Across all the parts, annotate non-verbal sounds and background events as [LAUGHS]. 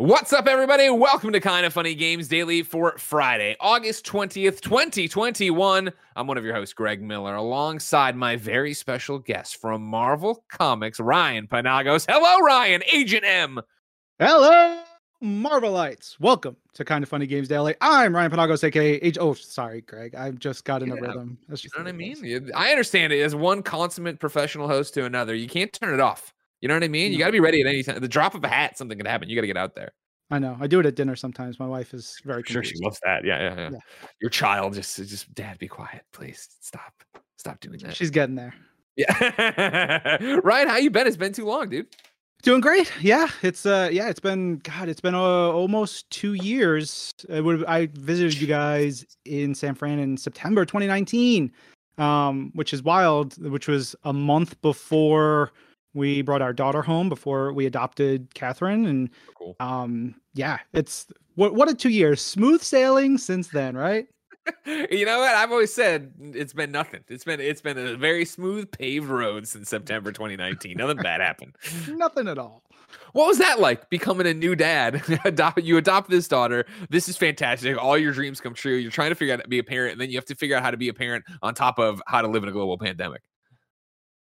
What's up, everybody? Welcome to Kind of Funny Games Daily for Friday, August 20th, 2021. I'm one of your hosts, Greg Miller, alongside my very special guest from Marvel Comics, Ryan Penagos. Hello, Ryan, Agent M. Hello, Marvelites. Welcome to Kind of Funny Games Daily. I'm Ryan Penagos, aka H. Oh, sorry, Greg. I've just got in a rhythm. That's You know what I mean? is. I understand it as one consummate professional host to another. You can't turn it off. You know what I mean? You got to be ready at any time. The drop of a hat, something could happen. You got to get out there. I know. I do it at dinner sometimes. My wife is very Sure, she loves that. Yeah, yeah, yeah. Yeah. Your child just, just, Dad, be quiet, please. Stop, stop doing that. She's getting there. Yeah. [LAUGHS] Ryan, how you been? It's been too long, dude. Doing great. Yeah, it's uh, yeah, it's been God, it's been uh, almost two years. I would I visited you guys in San Fran in September 2019, um, which is wild. Which was a month before we brought our daughter home, before we adopted Catherine, and Cool. um, yeah, it's what what a two years smooth sailing since then, right? [LAUGHS] you know what? I've always said it's been nothing. It's been it's been a very smooth paved road since September 2019. Nothing bad happened. [LAUGHS] Nothing at all. What was that like becoming a new dad? [LAUGHS] adopt you adopt this daughter. This is fantastic. All your dreams come true. You're trying to figure out how to be a parent, and then you have to figure out how to be a parent on top of how to live in a global pandemic.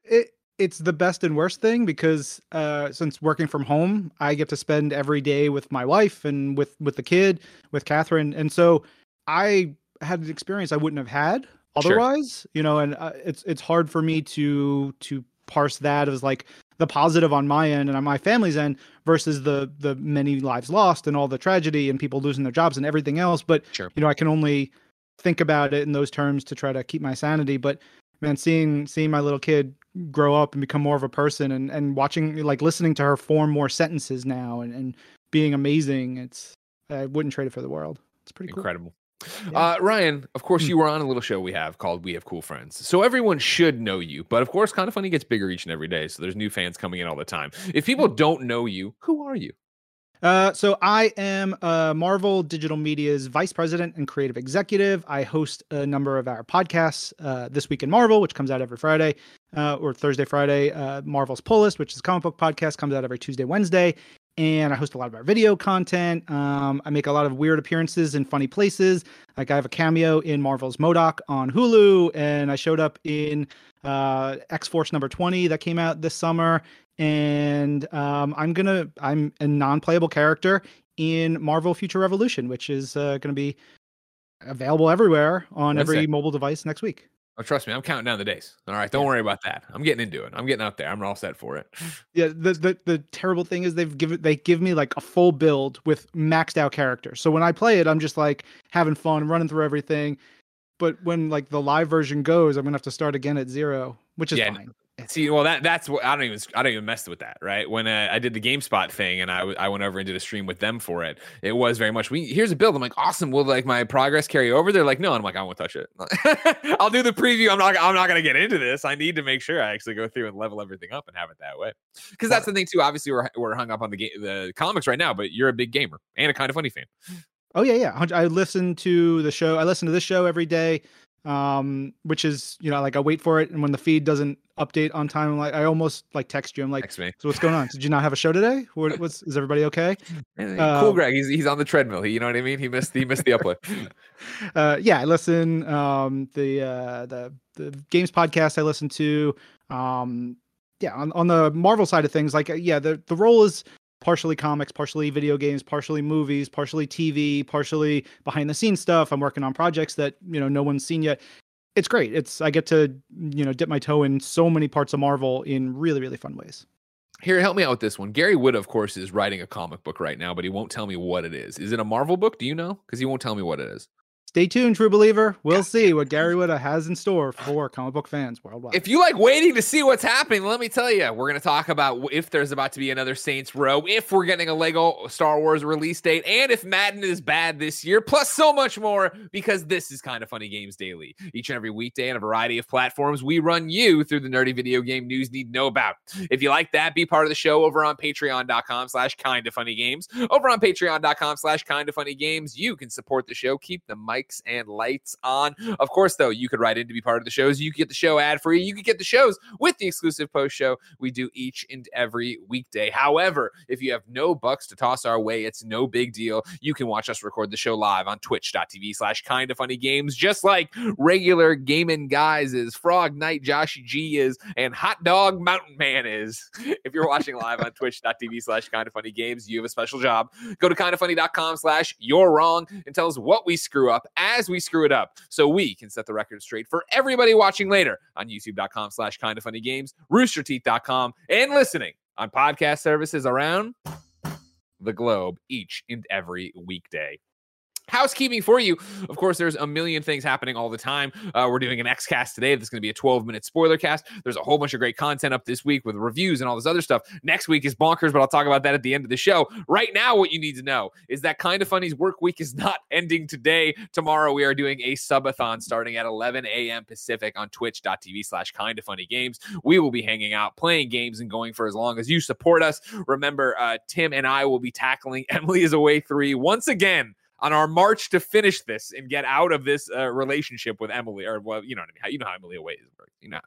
it it's the best and worst thing because uh since working from home i get to spend every day with my wife and with with the kid with catherine and so i had an experience i wouldn't have had Sure. otherwise you know and uh, it's it's hard for me to to parse that as like the positive on my end and on my family's end versus the the many lives lost and all the tragedy and people losing their jobs and everything else but Sure. you know i can only think about it in those terms to try to keep my sanity but man seeing seeing my little kid grow up and become more of a person and and watching like listening to her form more sentences now and and being amazing it's i wouldn't trade it for the world it's pretty cool Incredible. Yeah. Uh, Ryan, of course, Hmm. you were on a little show we have called We Have Cool Friends. So everyone should know you. But of course, Kind of Funny gets bigger each and every day. So there's new fans coming in all the time. If people don't know you, who are you? Uh, so I am uh, Marvel Digital Media's vice president and creative executive. I host a number of our podcasts. Uh, this week in Marvel, which comes out every Friday uh, or Thursday, Friday. Uh, Marvel's Pull List, which is a comic book podcast, comes out every Tuesday, Wednesday. And I host a lot of our video content. Um, I make a lot of weird appearances in funny places. Like I have a cameo in Marvel's M.O.D.O.K. on Hulu, and I showed up in uh, X Force number 20 that came out this summer and um, I'm gonna I'm a non-playable character in Marvel Future Revolution, which is uh, gonna be available everywhere on every mobile device next week. Oh, trust me, I'm counting down the days. All right, don't Yeah. worry about that. I'm getting into it. I'm getting out there. I'm all set for it. [SIGHS] Yeah, the, the the terrible thing is they've given they give me like a full build with maxed out characters. So when I play it, I'm just like having fun, running through everything. But when like the live version goes, I'm gonna have to start again at zero, which is Yeah, fine. See, well, that that's what I don't even I don't even mess with that, right? When uh, I did the GameSpot thing and I, w- I went over and did a stream with them for it, it was very much we here's a build. I'm like, awesome. Will like my progress carry over? They're like, no. And I'm like, I won't touch it. [LAUGHS] I'll do the preview. I'm not I'm not gonna get into this. I need to make sure I actually go through and level everything up and have it that way. Because that's the thing too. Obviously, we're we're hung up on the ga- the comics right now, but you're a big gamer and a kind of funny fan. Oh yeah, yeah. I listen to the show. I listen to this show every day, um, which is you know like I wait for it, and when the feed doesn't update on time, I'm like I almost like text you. I'm like, so what's going on? Did you not have a show today? What, what's is everybody okay? [LAUGHS] cool, Um, Greg. He's he's on the treadmill. He, you know what I mean? He missed he missed the upload. [LAUGHS] uh, yeah, I listen. Um, the uh, the the games podcast I listen to. Um, yeah, on, on the Marvel side of things, like uh, yeah, the the role is partially comics, partially video games, partially movies, partially TV, partially behind the scenes stuff. I'm working on projects that you know no one's seen yet. It's great. It's I get to you know dip my toe in so many parts of Marvel in really really fun ways. Here, help me out with this one. Gary Whitta, of course, is writing a comic book right now, but he won't tell me what it is. Is it a Marvel book? Do you know? Because he won't tell me what it is. Stay tuned, true believer. We'll see what Gary Whitta has in store for comic book fans worldwide. If you like waiting to see what's happening, let me tell you, we're going to talk about if there's about to be another Saints Row, if we're getting a Lego Star Wars release date, and if Madden is bad this year, plus so much more, because this is kind of funny games daily. Each and every weekday on a variety of platforms, we run you through the nerdy video game news need to know about. If you like that, be part of the show over on patreon.com slash kind of funny games. Over on patreon.com slash kind of funny games, you can support the show, keep the mics and lights on. Of course, though, you could write in to be part of the shows. You could get the show ad free. You could get the shows with the exclusive post show we do each and every weekday. However, if you have no bucks to toss our way, it's no big deal. You can watch us record the show live on twitch.tv slash kind of funny games, just like regular gaming guys is, Frog Knight Joshy G is, and Hot Dog Mountain Man is. [LAUGHS] If you're watching live on twitch.tv slash kind of funny games, you have a special job. Go to kindoffunny.com slash you're wrong and tell us what we screw up as we screw it up so we can set the record straight for everybody watching later on youtube.com slash kind of funny games, roosterteeth.com, and listening on podcast services around the globe each and every weekday housekeeping for you. Of course, there's a million things happening all the time. Uh, we're doing an X cast today. That's going to be a 12 minute spoiler cast. There's a whole bunch of great content up this week with reviews and all this other stuff. Next week is bonkers, but I'll talk about that at the end of the show. Right now, what you need to know is that Kind of Funny's work week is not [LAUGHS] ending today. Tomorrow, we are doing a subathon starting at 11 a.m. Pacific on twitch.tv slash kind of funny games. We will be hanging out, playing games, and going for as long as you support us. Remember, uh, Tim and I will be tackling [LAUGHS] Emily is Away 3 once again on our march to finish this and get out of this uh, relationship with Emily, or well, you know what I mean. You know how Emily Away is, you know.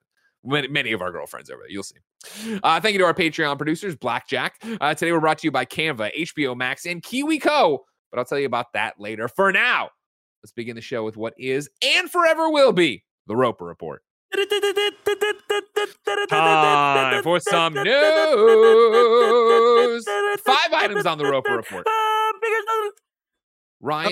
Many, many of our girlfriends over there. You'll see. Uh, thank you to our Patreon producers, Blackjack. Uh, today we're brought to you by Canva, HBO Max, and KiwiCo. But I'll tell you about that later. For now, let's begin the show with what is and forever will be the Roper Report. Time for some news. Five items on the Roper Report.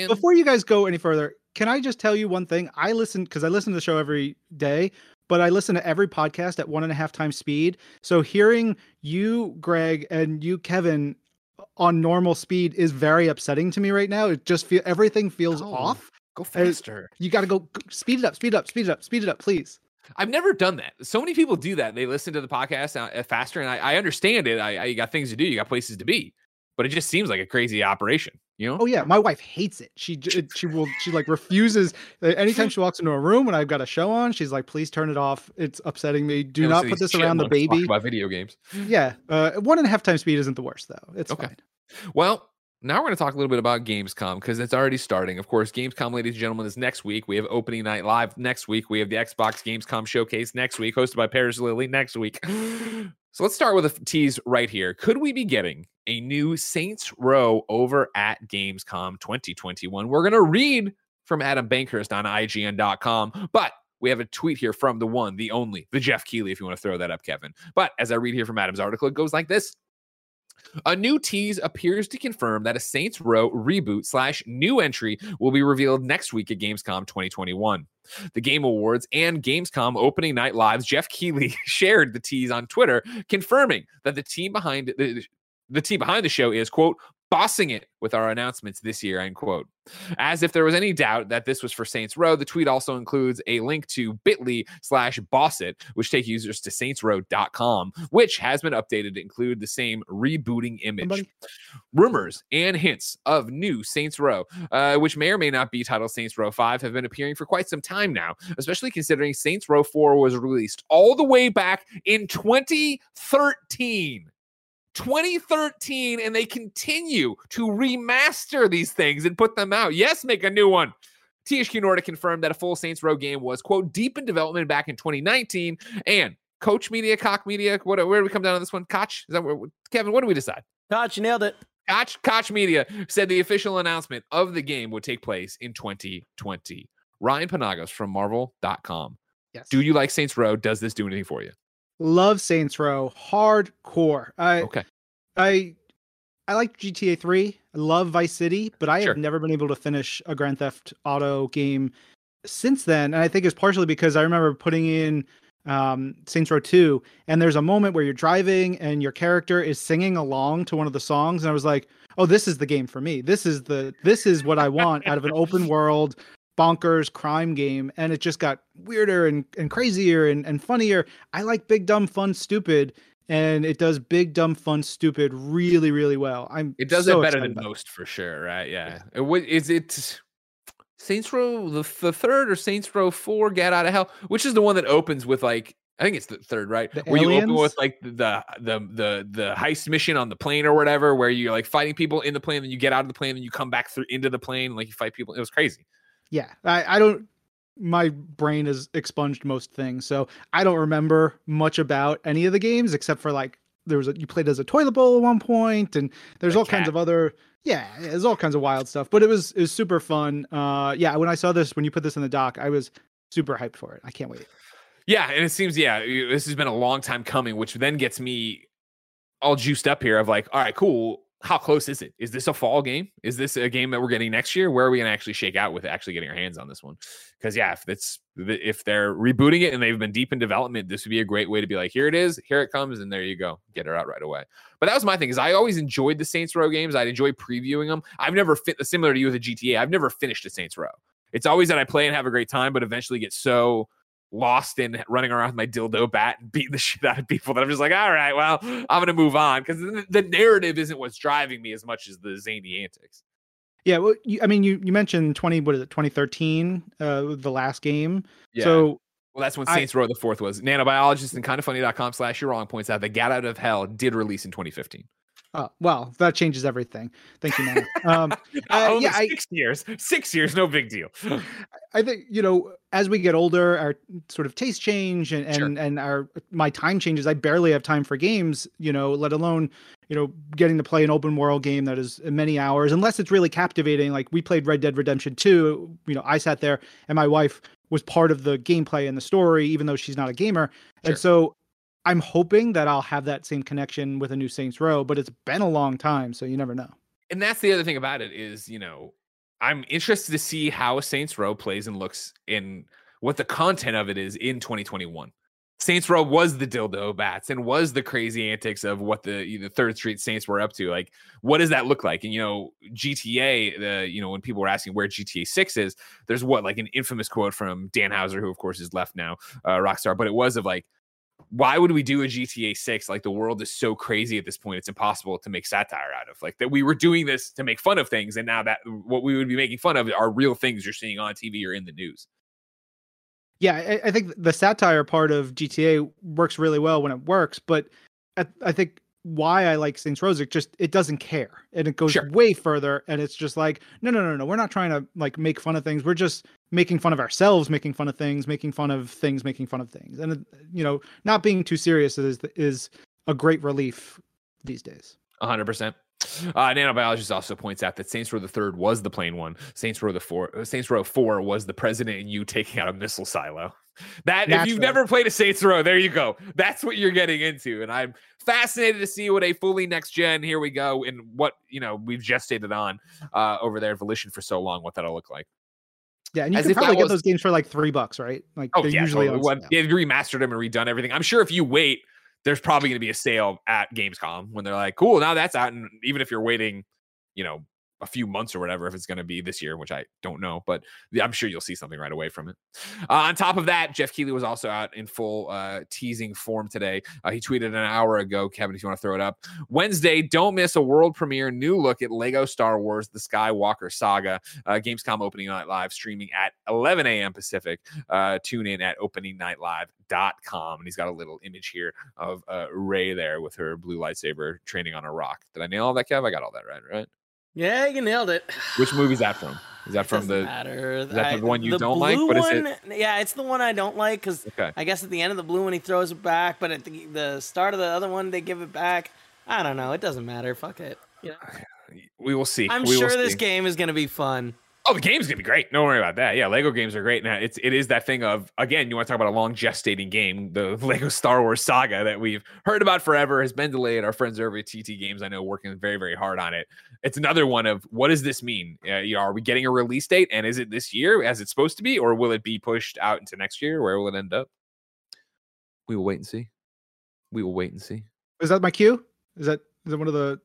Uh, before you guys go any further, can I just tell you one thing? I listen because I listen to the show every day, but I listen to every podcast at one and a half times speed. So hearing you, Greg, and you, Kevin, on normal speed is very upsetting to me right now. It just feel everything feels Oh, off. go faster. You got to go speed it up, speed it up, speed it up, speed it up, please. I've never done that. So many people do that. They listen to the podcast uh, faster, and I, I understand it. I, I you got things to do, you got places to be, but it just seems like a crazy operation. You know? Oh yeah, my wife hates it. She she will she like refuses uh, anytime she walks into a room and I've got a show on. She's like, please turn it off. It's upsetting me. Do not put this around the baby. About video games. Yeah, uh, one and a half times speed isn't the worst though. It's Okay. fine. Well, now we're going to talk a little bit about Gamescom because it's already starting. Of course, Gamescom, ladies and gentlemen, is next week. We have opening night live next week. We have the Xbox Gamescom showcase next week, hosted by Parris Lilly next week. So let's start with a tease right here. Could we be getting a new Saints Row over at Gamescom 2021? We're going to read from Adam Bankhurst on IGN.com, but we have a tweet here from the one, the only, the Jeff Keighley, if you want to throw that up, Kevin. But as I read here from Adam's article, it goes like this. A new tease appears to confirm that a Saints Row reboot slash new entry will be revealed next week at Gamescom 2021. The Game Awards and Gamescom opening night lives, Jeff Keighley [LAUGHS] shared the tease on Twitter, confirming that the team behind the, the team behind the show is quote bossing it with our announcements this year end quote. As if there was any doubt that this was for saints row the tweet also includes a link to bit.ly slash bossit which take users to saintsrow.com which has been updated to include the same rebooting image. Somebody- rumors and hints of new Saints Row, uh, which may or may not be titled Saints Row 5, have been appearing for quite some time now, especially considering Saints Row 4 was released all the way back in 2013. 2013, and they continue to remaster these things and put them out. Yes, make a new one. THQ Nordic confirmed that a full Saints Row game was, quote, deep in development back in 2019. And Coach Media, Cock Media, what, where do we come down on this one? Koch? Is that where, Kevin, what do we decide? Koch, you nailed it. Koch, Koch Media said the official announcement of the game would take place in 2020. Ryan Penagos from Marvel.com. Yes. Do you like Saints Row? Does this do anything for you? Love Saints Row hardcore. I Okay. I I like GTA 3. I love Vice City, but I Sure. have never been able to finish a Grand Theft Auto game since then. And I think it's partially because I remember putting in um, Saints Row 2, and there's a moment where you're driving and your character is singing along to one of the songs, and I was like, "Oh, this is the game for me. This is the this is what I want out of an open world bonkers crime game and it just got weirder and, and crazier and, and funnier. I like big dumb fun stupid and it does big dumb fun stupid really really well. I'm It does so it better than it. most for sure, right? Yeah. It wa- Is it Saints Row the, the third or Saints Row 4 Get Out of Hell, which is the one that opens with like I think it's the third, right? The where you open with like the the the the heist mission on the plane or whatever, where you're like fighting people in the plane, then you get out of the plane, then you come back through into the plane, like you fight people. It was crazy. Yeah, I, I don't. My brain has expunged most things, so I don't remember much about any of the games except for like there was a you played as a toilet bowl at one point, and there's A all kinds of other yeah, yeah, there's all kinds of wild stuff. But it was it was super fun. Uh, yeah, when I saw this, when you put this in the doc, I was super hyped for it. I can't wait. Yeah, and it seems yeah, this has been a long time coming, which then gets me all juiced up here of like, all right, cool. How close is it? Is this a fall game? Is this a game that we're getting next year? Where are we going to actually shake out with actually getting our hands on this one? Because yeah, if it's if they're rebooting it and they've been deep in development, this would be a great way to be like, here it is, here it comes, and there you go, get her out right away. But that was my thing is I always enjoyed the Saints Row games. I'd enjoy previewing them. I've never fit similar to you with a GTA. I've never finished a Saints Row. It's always that I play and have a great time, but eventually get so lost in running around with my dildo bat and beating the [LAUGHS] shit out of people that I'm just like, all right, well, I'm gonna move on because the, the narrative isn't what's driving me as much as the zany antics. Yeah, well, you, I mean, you you mentioned twenty what is it, 2013, uh, the last game. Yeah. So well, that's when I- Saints Row the Fourth was. Nanobiologist and kindoffunny.com slash you're wrong points out that Get Out of Hell did release in 2015. Uh, well, that changes everything. Thank you, man. Um, [LAUGHS] Uh, only yeah, I- six years. Six years, no big deal. [LAUGHS] I think you know as we get older, our sort of taste change and Sure. and, and our my time changes. I barely have time for games, you know, let alone you know getting to play an open world game that is many hours, unless it's really captivating. Like we played Red Dead Redemption Two. You know, I sat there and my wife was part of the gameplay and the story, even though she's not a gamer. Sure. And so I'm hoping that I'll have that same connection with a new Saints Row. But it's been a long time, so you never know. and that's the other thing about it is you know i'm interested to see how saints row plays and looks in what the content of it is in 2021 saints row was the dildo bats and was the crazy antics of what the the third street saints were up to like what does that look like and you know gta the you know when people were asking where gta 6 is there's what like an infamous quote from dan houser who of course is left now uh rockstar but it was of like why would we do a GTA 6? Like the world is so crazy at this point, it's impossible to make satire out of. Like that we were doing this to make fun of things, and now that what we would be making fun of are real things you're seeing on TV or in the news. Yeah, I, I think the satire part of GTA works really well when it works, but I, I think why I like Saints Row is it just it doesn't care and it goes Sure. way further and it's just like no no no no we're not trying to like make fun of things we're just making fun of ourselves making fun of things making fun of things making fun of things and you know not being too serious is is a great relief these days. 100%. Uh, nanobiologist also points out that Saints Row the Third was the plain one. Saints Row the Four, uh, Saints Row Four was the president and you taking out a missile silo. That if you've never played a Saints Row, there you go. That's what you're getting into, and I'm fascinated to see what a fully next gen. Here we go, and what you know we've gestated on uh, over there Volition for so long. What that'll look like. Yeah, and you As can probably get was- those games for like three bucks, right? Like Oh they're yeah, usually totally. they've remastered them and redone everything. I'm sure if you wait, there's probably going to be a sale at Gamescom when they're like, "Cool, now that's out." And even if you're waiting, you know, a few months or whatever, if it's going to be this year, which I don't know, but I'm sure you'll see something right away from it. Uh, on top of that, Jeff Keighley was also out in full uh, teasing form today. Uh, he tweeted an hour ago, Kevin, if you want to throw it up. Wednesday, don't miss a world premiere new look at Lego Star Wars: The Skywalker Saga. Uh, Gamescom opening night live streaming at 11 a.m. Pacific. Uh, tune in at openingnightlive.com. And he's got a little image here of uh, Rey there with her blue lightsaber training on a rock. Did I nail all that, Kev? I got all that right, right? Yeah, you nailed it. [SIGHS] Which movie is that from? Is that from the? matter. that the one you the don't like? What is it? one, Yeah, it's the one I don't like because Okay. I guess at the end of the blue one he throws it back, but at the, the start of the other one they give it back. I don't know. It doesn't matter. Fuck it. You [SIGHS] know? We will see. I'm We will sure this see. game is gonna be fun. Oh, the game's gonna be great. Don't worry about that. Yeah, Lego games are great. Now it's it is that thing of again, you want to talk about a long gestating game, the [LAUGHS] Lego Star Wars saga that we've heard about forever has been delayed. Our friends over at TT Games, I know, working very very hard on it. It's another one of what does this mean? Uh, you know, are we getting a release date, and is it this year as it's supposed to be, or will it be pushed out into next year? Where will it end up? We will wait and see. We will wait and see. Is that my cue? Is that is that one of the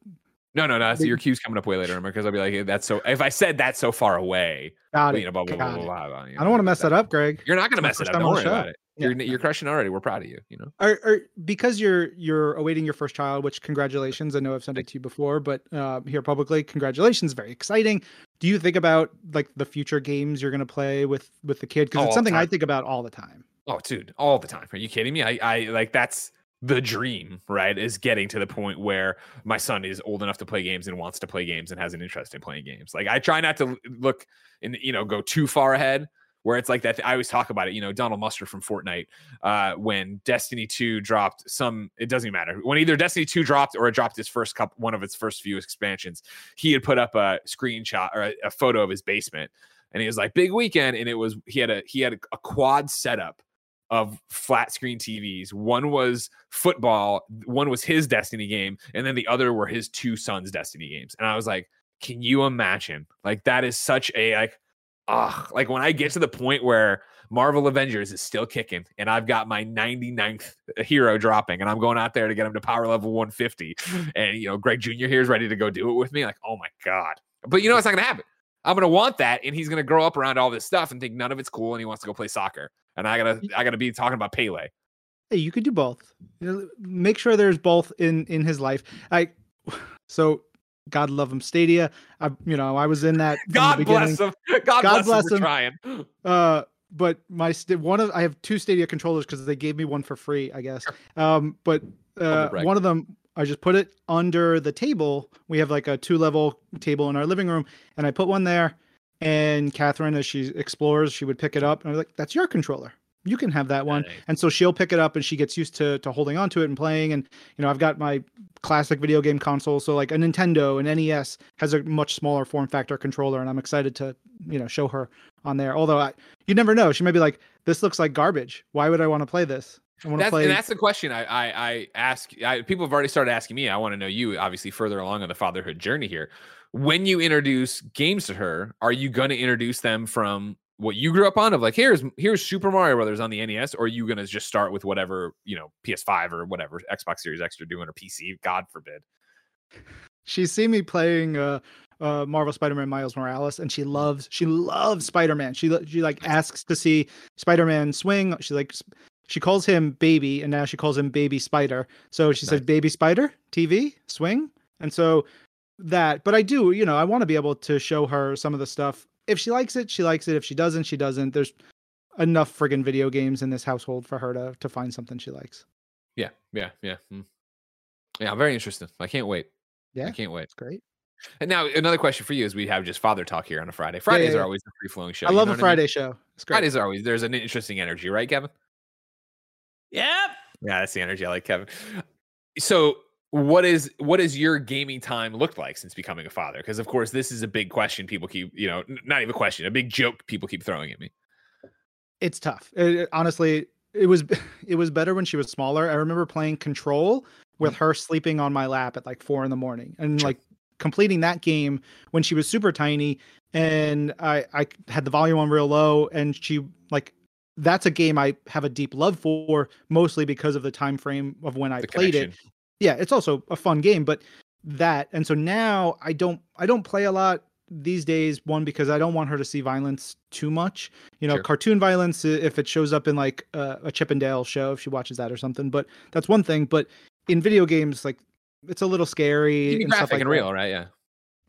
No, no, no. So your cue's coming up way later, because I'll be like, that's so. If I said that's so far away, Got it. you know, blah blah blah blah. blah, blah, you I don't want to mess that up, Greg. You're not gonna mess it up. Don't worry about it. Yeah. You're you're crushing already. We're proud of you. You know. Are, are because you're you're awaiting your first child, which congratulations. I know I've sent it to you before, but uh, here publicly, congratulations. Very exciting. Do you think about like the future games you're going to play with with the kid? Because it's something I think about all the time. Oh, dude, all the time. Are you kidding me? I, I like that's the dream, right? Is getting to the point where my son is old enough to play games and wants to play games and has an interest in playing games. Like I try not to look and you know go too far ahead. Where it's like that, I always talk about it. You know, Donald Mustard from Fortnite, uh, when Destiny Two dropped some, it doesn't matter. When either Destiny Two dropped or it dropped its first cup, one of its first few expansions, he had put up a screenshot or a, a photo of his basement, and he was like, "Big weekend," and it was he had a he had a, a quad setup of flat screen TVs. One was football, one was his Destiny game, and then the other were his two sons' Destiny games. And I was like, can you imagine? Like that is such a like ah like when I get to the point where Marvel Avengers is still kicking and I've got my 99th hero dropping and I'm going out there to get him to power level 150 [LAUGHS] and you know Greg Jr. here is ready to go do it with me like oh my god. But you know it's not going to happen. I'm going to want that and he's going to grow up around all this stuff and think none of it's cool and he wants to go play soccer. And I got to I got to be talking about Pele. Hey, you could do both. Make sure there's both in in his life. I [SIGHS] so God love him, Stadia. I you know I was in that. God bless him. God, God bless, bless him trying. Uh, but my one of I have two Stadia controllers because they gave me one for free, I guess. Um, but uh, one of them I just put it under the table. We have like a two level table in our living room, and I put one there. And Catherine, as she explores, she would pick it up, and I was like, "That's your controller. You can have that one." Nice. And so she'll pick it up, and she gets used to to holding on to it and playing. And you know, I've got my classic video game console, so like a Nintendo and NES has a much smaller form factor controller, and I'm excited to you know show her on there. Although I, you never know, she may be like, "This looks like garbage. Why would I want to play this? I want to That's, play." and that's the question I I, I ask. I, people have already started asking me. I want to know you, obviously, further along on the fatherhood journey here. When you introduce games to her, are you going to introduce them from what you grew up on, of like here's here's Super Mario Brothers on the NES, or are you going to just start with whatever you know PS5 or whatever Xbox Series X are doing or PC? God forbid. she's seen me playing uh, uh, Marvel Spider-Man Miles Morales, and she loves she loves Spider-Man. She she like asks to see Spider-Man swing. She like she calls him baby, and now she calls him baby Spider. So she said baby Spider TV swing, and so that. But I do, you know, I want to be able to show her some of the stuff. If she likes it, she likes it. If she doesn't, she doesn't. There's enough friggin' video games in this household for her to to find something she likes. Yeah, yeah, yeah, mm. yeah. Very interesting. I can't wait. Yeah. I can't wait. It's great. And now another question for you is we have just father talk here on a Friday. Fridays yeah. are always a free flowing show. I love a what I mean? Friday show. It's great. Fridays are always there's an interesting energy, right, Kevin? Yep. Yeah, that's the energy I like, Kevin. So, what is what has your gaming time looked like since becoming a father? Because of course, this is a big question people keep, you know, not even a question, a big joke people keep throwing at me. it's tough. It- it- honestly, it was [LAUGHS] it was better when she was smaller. I remember playing Control with mm-hmm. her sleeping on my lap at like four in the morning, and like completing that game when she was super tiny, and I I had the volume on real low, and she like that's a game I have a deep love for, mostly because of the time frame of when I The played it connection. Yeah it's also a fun game but that and so now i don't i don't play a lot these days one because i don't want her to see violence too much you know Sure. cartoon violence if it shows up in like uh, a chippendale show if she watches that or something but that's one thing but in video games like it's a little scary and stuff graphic like and that. real, right? Yeah.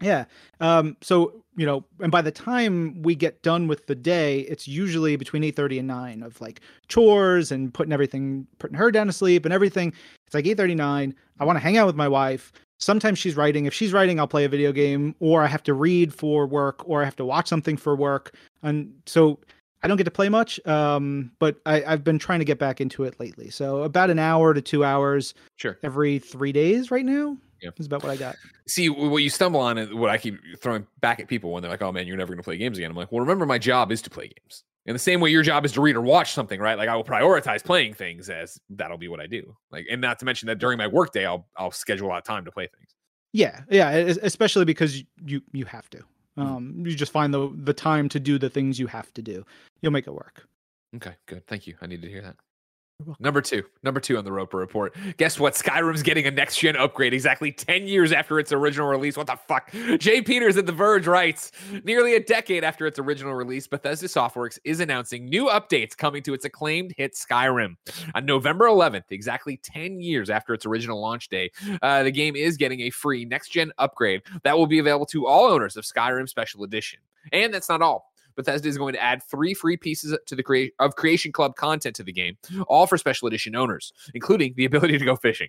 Yeah. Um, so you know, and by the time we get done with the day, it's usually between eight thirty and nine of like chores and putting everything, putting her down to sleep and everything. It's like eight thirty nine. I want to hang out with my wife. Sometimes she's writing. If she's writing, I'll play a video game, or I have to read for work, or I have to watch something for work. And so I don't get to play much. Um, but I, I've been trying to get back into it lately. So about an hour to two hours Sure. every three days right now. Yeah. is about what I got. See, what you stumble on, and what I keep throwing back at people when they're like, "Oh man, you're never going to play games again." I'm like, "Well, remember, my job is to play games. In the same way, your job is to read or watch something, right? Like, I will prioritize playing things as that'll be what I do. Like, and not to mention that during my workday, I'll I'll schedule a lot of time to play things. Yeah, yeah, especially because you you have to. Mm-hmm. Um, you just find the the time to do the things you have to do. You'll make it work. Okay, good. Thank you. I needed to hear that. Number two, number two on the Roper Report. Guess what? Skyrim's getting a next gen upgrade exactly 10 years after its original release. What the fuck? Jay Peters at The Verge writes Nearly a decade after its original release, Bethesda Softworks is announcing new updates coming to its acclaimed hit Skyrim. On November 11th, exactly 10 years after its original launch day, uh, the game is getting a free next gen upgrade that will be available to all owners of Skyrim Special Edition. And that's not all. Bethesda is going to add three free pieces to the crea- of Creation Club content to the game, all for special edition owners, including the ability to go fishing.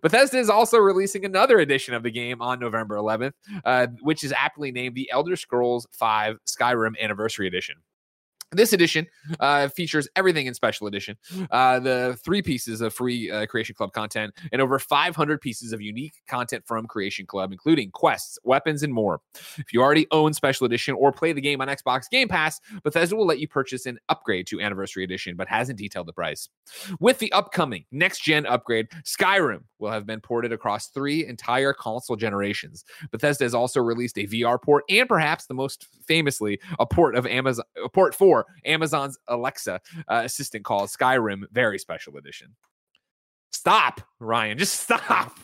Bethesda is also releasing another edition of the game on November 11th, uh, which is aptly named the Elder Scrolls V Skyrim Anniversary Edition. This edition uh, features everything in special edition uh, the three pieces of free uh, Creation Club content and over 500 pieces of unique content from Creation Club, including quests, weapons, and more. If you already own special edition or play the game on Xbox Game Pass, Bethesda will let you purchase an upgrade to Anniversary Edition, but hasn't detailed the price. With the upcoming next gen upgrade, Skyrim will have been ported across three entire console generations. Bethesda has also released a VR port and perhaps the most famously, a port of Amazon, a port for Amazon's Alexa uh, assistant called Skyrim Very Special Edition. Stop, Ryan. Just stop.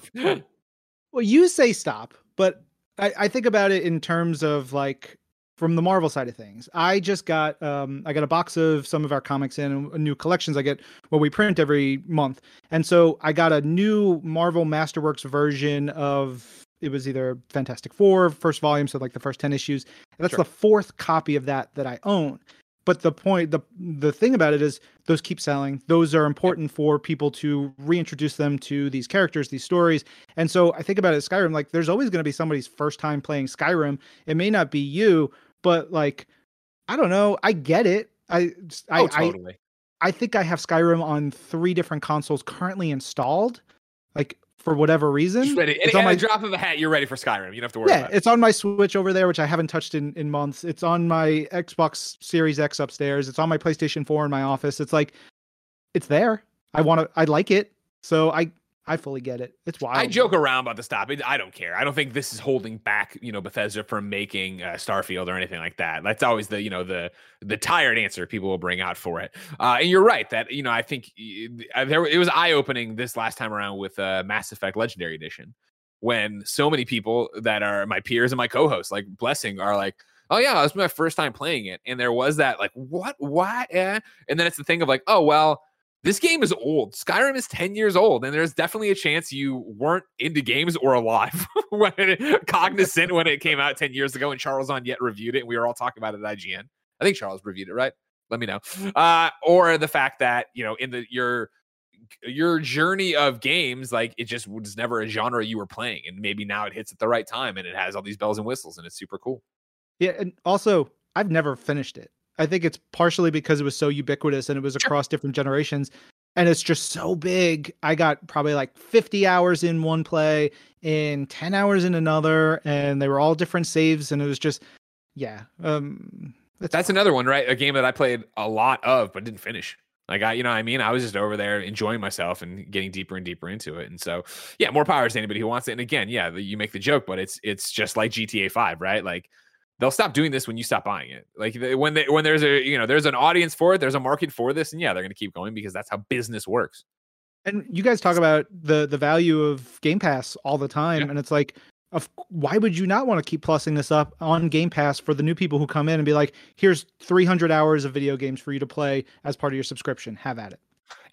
Well, you say stop, but I, I think about it in terms of like from the Marvel side of things. I just got um I got a box of some of our comics in new collections I get what we print every month. And so I got a new Marvel Masterworks version of it was either Fantastic Four first volume, so like the first 10 issues. And that's Sure. the fourth copy of that that I own. But the point the the thing about it is those keep selling. Those are important for people to reintroduce them to these characters, these stories. And so I think about it Skyrim, like there's always going to be somebody's first time playing Skyrim. It may not be you, but like I don't know. I get it. I I, oh, I totally. I think I have Skyrim on three different consoles currently installed, like for whatever reason. Just ready. It's At on my drop of a hat, you're ready for Skyrim. You don't have to worry yeah, about it. it's on my Switch over there, which I haven't touched in in months. It's on my Xbox Series X upstairs. It's on my PlayStation 4 in my office. It's like it's there. I want to. I like it. So I I fully get it. It's wild. I joke around about the stop. I don't care. I don't think this is holding back, you know, Bethesda from making uh, Starfield or anything like that. That's always the, you know, the the tired answer people will bring out for it. Uh, and you're right that, you know, I think uh, there it was eye opening this last time around with uh, Mass Effect Legendary Edition when so many people that are my peers and my co-hosts, like Blessing, are like. Oh yeah, it was my first time playing it, and there was that like, what, what, eh? and then it's the thing of like, oh well, this game is old. Skyrim is 10 years old, and there's definitely a chance you weren't into games or alive [LAUGHS] when it, cognizant when it came out 10 years ago and Charles Onyett reviewed it. And we were all talking about it at IGN. I think Charles reviewed it, right? Let me know. Uh, or the fact that, you know, in the your your journey of games, like it just was never a genre you were playing. And maybe now it hits at the right time and it has all these bells and whistles and it's super cool. Yeah, and also I've never finished it. I think it's partially because it was so ubiquitous and it was across different generations. And it's just so big. I got probably like 50 hours in one play and 10 hours in another, and they were all different saves. And it was just, yeah. Um, it's That's another one, right? A game that I played a lot of, but didn't finish. Like I, you know, what I mean, I was just over there enjoying myself and getting deeper and deeper into it. And so, yeah, more power to anybody who wants it. And again, yeah, you make the joke, but it's it's just like GTA Five, right? Like they'll stop doing this when you stop buying it. Like when they when there's a you know there's an audience for it, there's a market for this, and yeah, they're going to keep going because that's how business works. And you guys talk about the the value of Game Pass all the time, Yeah. and it's like, of why would you not want to keep plussing this up on Game Pass for the new people who come in and be like, here's 300 hours of video games for you to play as part of your subscription. Have at it.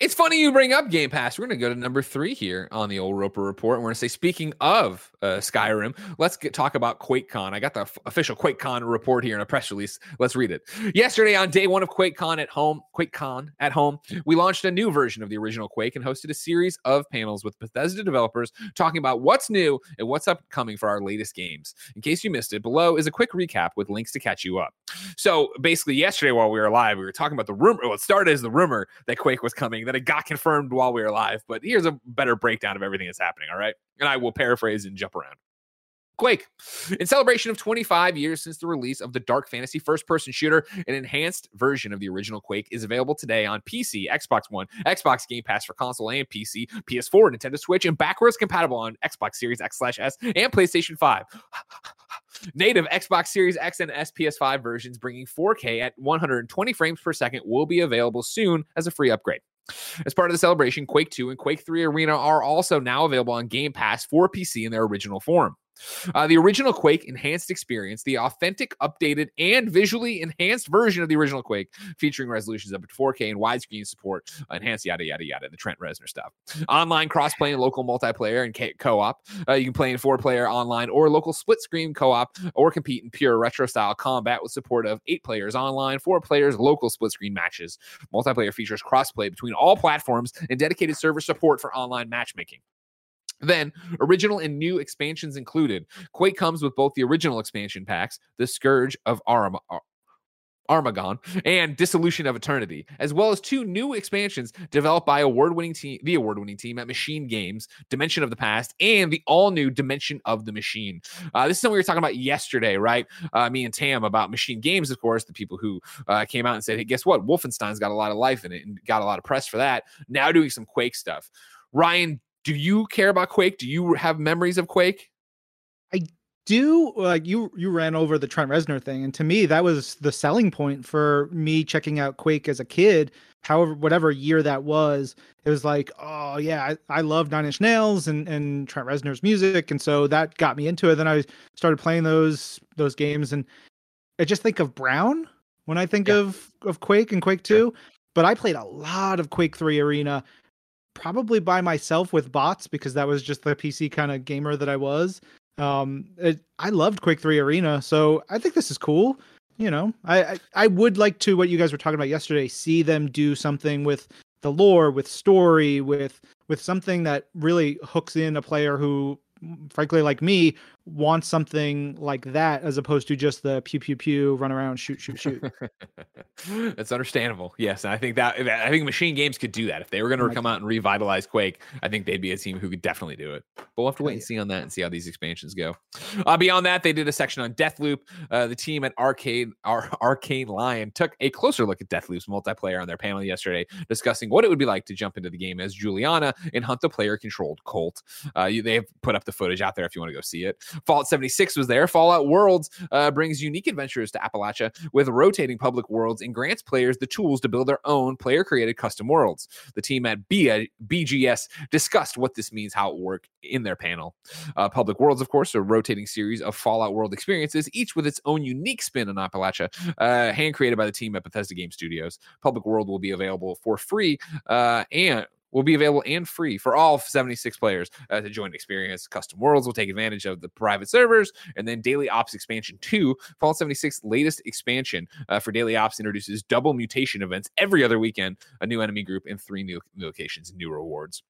It's funny you bring up Game Pass. We're going to go to number three here on the old Roper Report. We're going to say, speaking of uh, Skyrim, let's get, talk about QuakeCon. I got the f- official QuakeCon report here in a press release. Let's read it. Yesterday, on day one of QuakeCon at home, QuakeCon at home, we launched a new version of the original Quake and hosted a series of panels with Bethesda developers talking about what's new and what's upcoming for our latest games. In case you missed it, below is a quick recap with links to catch you up. So basically, yesterday while we were live, we were talking about the rumor. Well, it started as the rumor that Quake was coming, then it got confirmed while we were live. But here's a better breakdown of everything that's happening. All right. And I will paraphrase and jump around. Quake. In celebration of 25 years since the release of the dark fantasy first person shooter, an enhanced version of the original Quake is available today on PC, Xbox One, Xbox Game Pass for console and PC, PS4, Nintendo Switch, and backwards compatible on Xbox Series X S and PlayStation 5. [SIGHS] Native Xbox Series X and S PS5 versions bringing 4K at 120 frames per second will be available soon as a free upgrade. As part of the celebration, Quake 2 and Quake 3 Arena are also now available on Game Pass for PC in their original form. Uh, the original Quake enhanced experience, the authentic, updated, and visually enhanced version of the original Quake, featuring resolutions up to 4K and widescreen support, enhanced yada yada yada, the Trent Reznor stuff. Online cross-play and local multiplayer and co-op. Uh, you can play in four-player online or local split-screen co-op, or compete in pure retro-style combat with support of eight players online, four players local split-screen matches. Multiplayer features cross-play between all platforms and dedicated server support for online matchmaking. Then, original and new expansions included. Quake comes with both the original expansion packs, The Scourge of Arma- Ar- Armagon, and Dissolution of Eternity, as well as two new expansions developed by award-winning the award-winning team at Machine Games, Dimension of the Past, and the all-new Dimension of the Machine. Uh, this is something we were talking about yesterday, right? Uh, me and Tam about Machine Games, of course, the people who uh, came out and said, "Hey, guess what? Wolfenstein's got a lot of life in it and got a lot of press for that." Now doing some Quake stuff. Ryan, do you care about Quake? Do you have memories of Quake? I do like you you ran over the Trent Reznor thing, and to me that was the selling point for me checking out Quake as a kid. However, whatever year that was, it was like, oh yeah, I, I love Nine Inch Nails and and Trent Reznor's music, and so that got me into it. Then I started playing those those games, and I just think of Brown when I think Yeah. of of Quake and Quake Two. But I played a lot of Quake Three Arena, probably by myself with bots because that was just the PC kind of gamer that I was. Um it, i loved quake 3 arena so i think this is cool you know? I, I i would like to what you guys were talking about yesterday see them do something with the lore with story with with something that really hooks in a player who frankly like me wants something like that as opposed to just the pew pew pew run around shoot shoot shoot [LAUGHS] That's understandable. Yes, and I think that I think Machine Games could do that if they were going to Oh come out and revitalize Quake. I think they'd be a team who could definitely do it. But we'll have to wait and see on that and see how these expansions go. Uh, beyond that, they did a section on Deathloop. Uh, the team at Arcade, Ar- Arkane Lyon, took a closer look at Deathloop's multiplayer on their panel yesterday, discussing what it would be like to jump into the game as Julianna and hunt the player-controlled cult. Uh, you, they have put up the footage out there if you want to go see it. Fallout 76 was there. Fallout Worlds uh, brings unique adventures to Appalachia with rotating public worlds and grants players the tools to build their own player created custom worlds. The team at B- BGS discussed what this means, how it will work in their panel. Uh, public Worlds, of course, a rotating series of Fallout World experiences, each with its own unique spin on Appalachia, uh, hand created by the team at Bethesda Game Studios. Public World will be available for free uh, and will be available and free for all 76 players uh, to join experience. Custom Worlds will take advantage of the private servers, and then Daily Ops Expansion 2, Fallout 76 latest expansion uh, for Daily Ops introduces double mutation events every other weekend, a new enemy group, and three new, new locations, new rewards.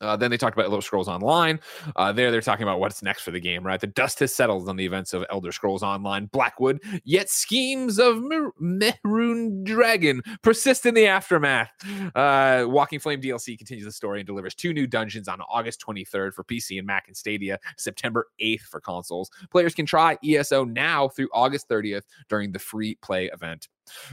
Uh, then they talked about Elder Scrolls Online. Uh, there, they're talking about what's next for the game, right? The dust has settled on the events of Elder Scrolls Online Blackwood, yet schemes of Mer- Dragon persist in the aftermath. Uh, Waking Flame DLC continues the story and delivers two new dungeons on August 23rd for PC and Mac and Stadia, September 8th for consoles. Players can try ESO now through August 30th during the free play event.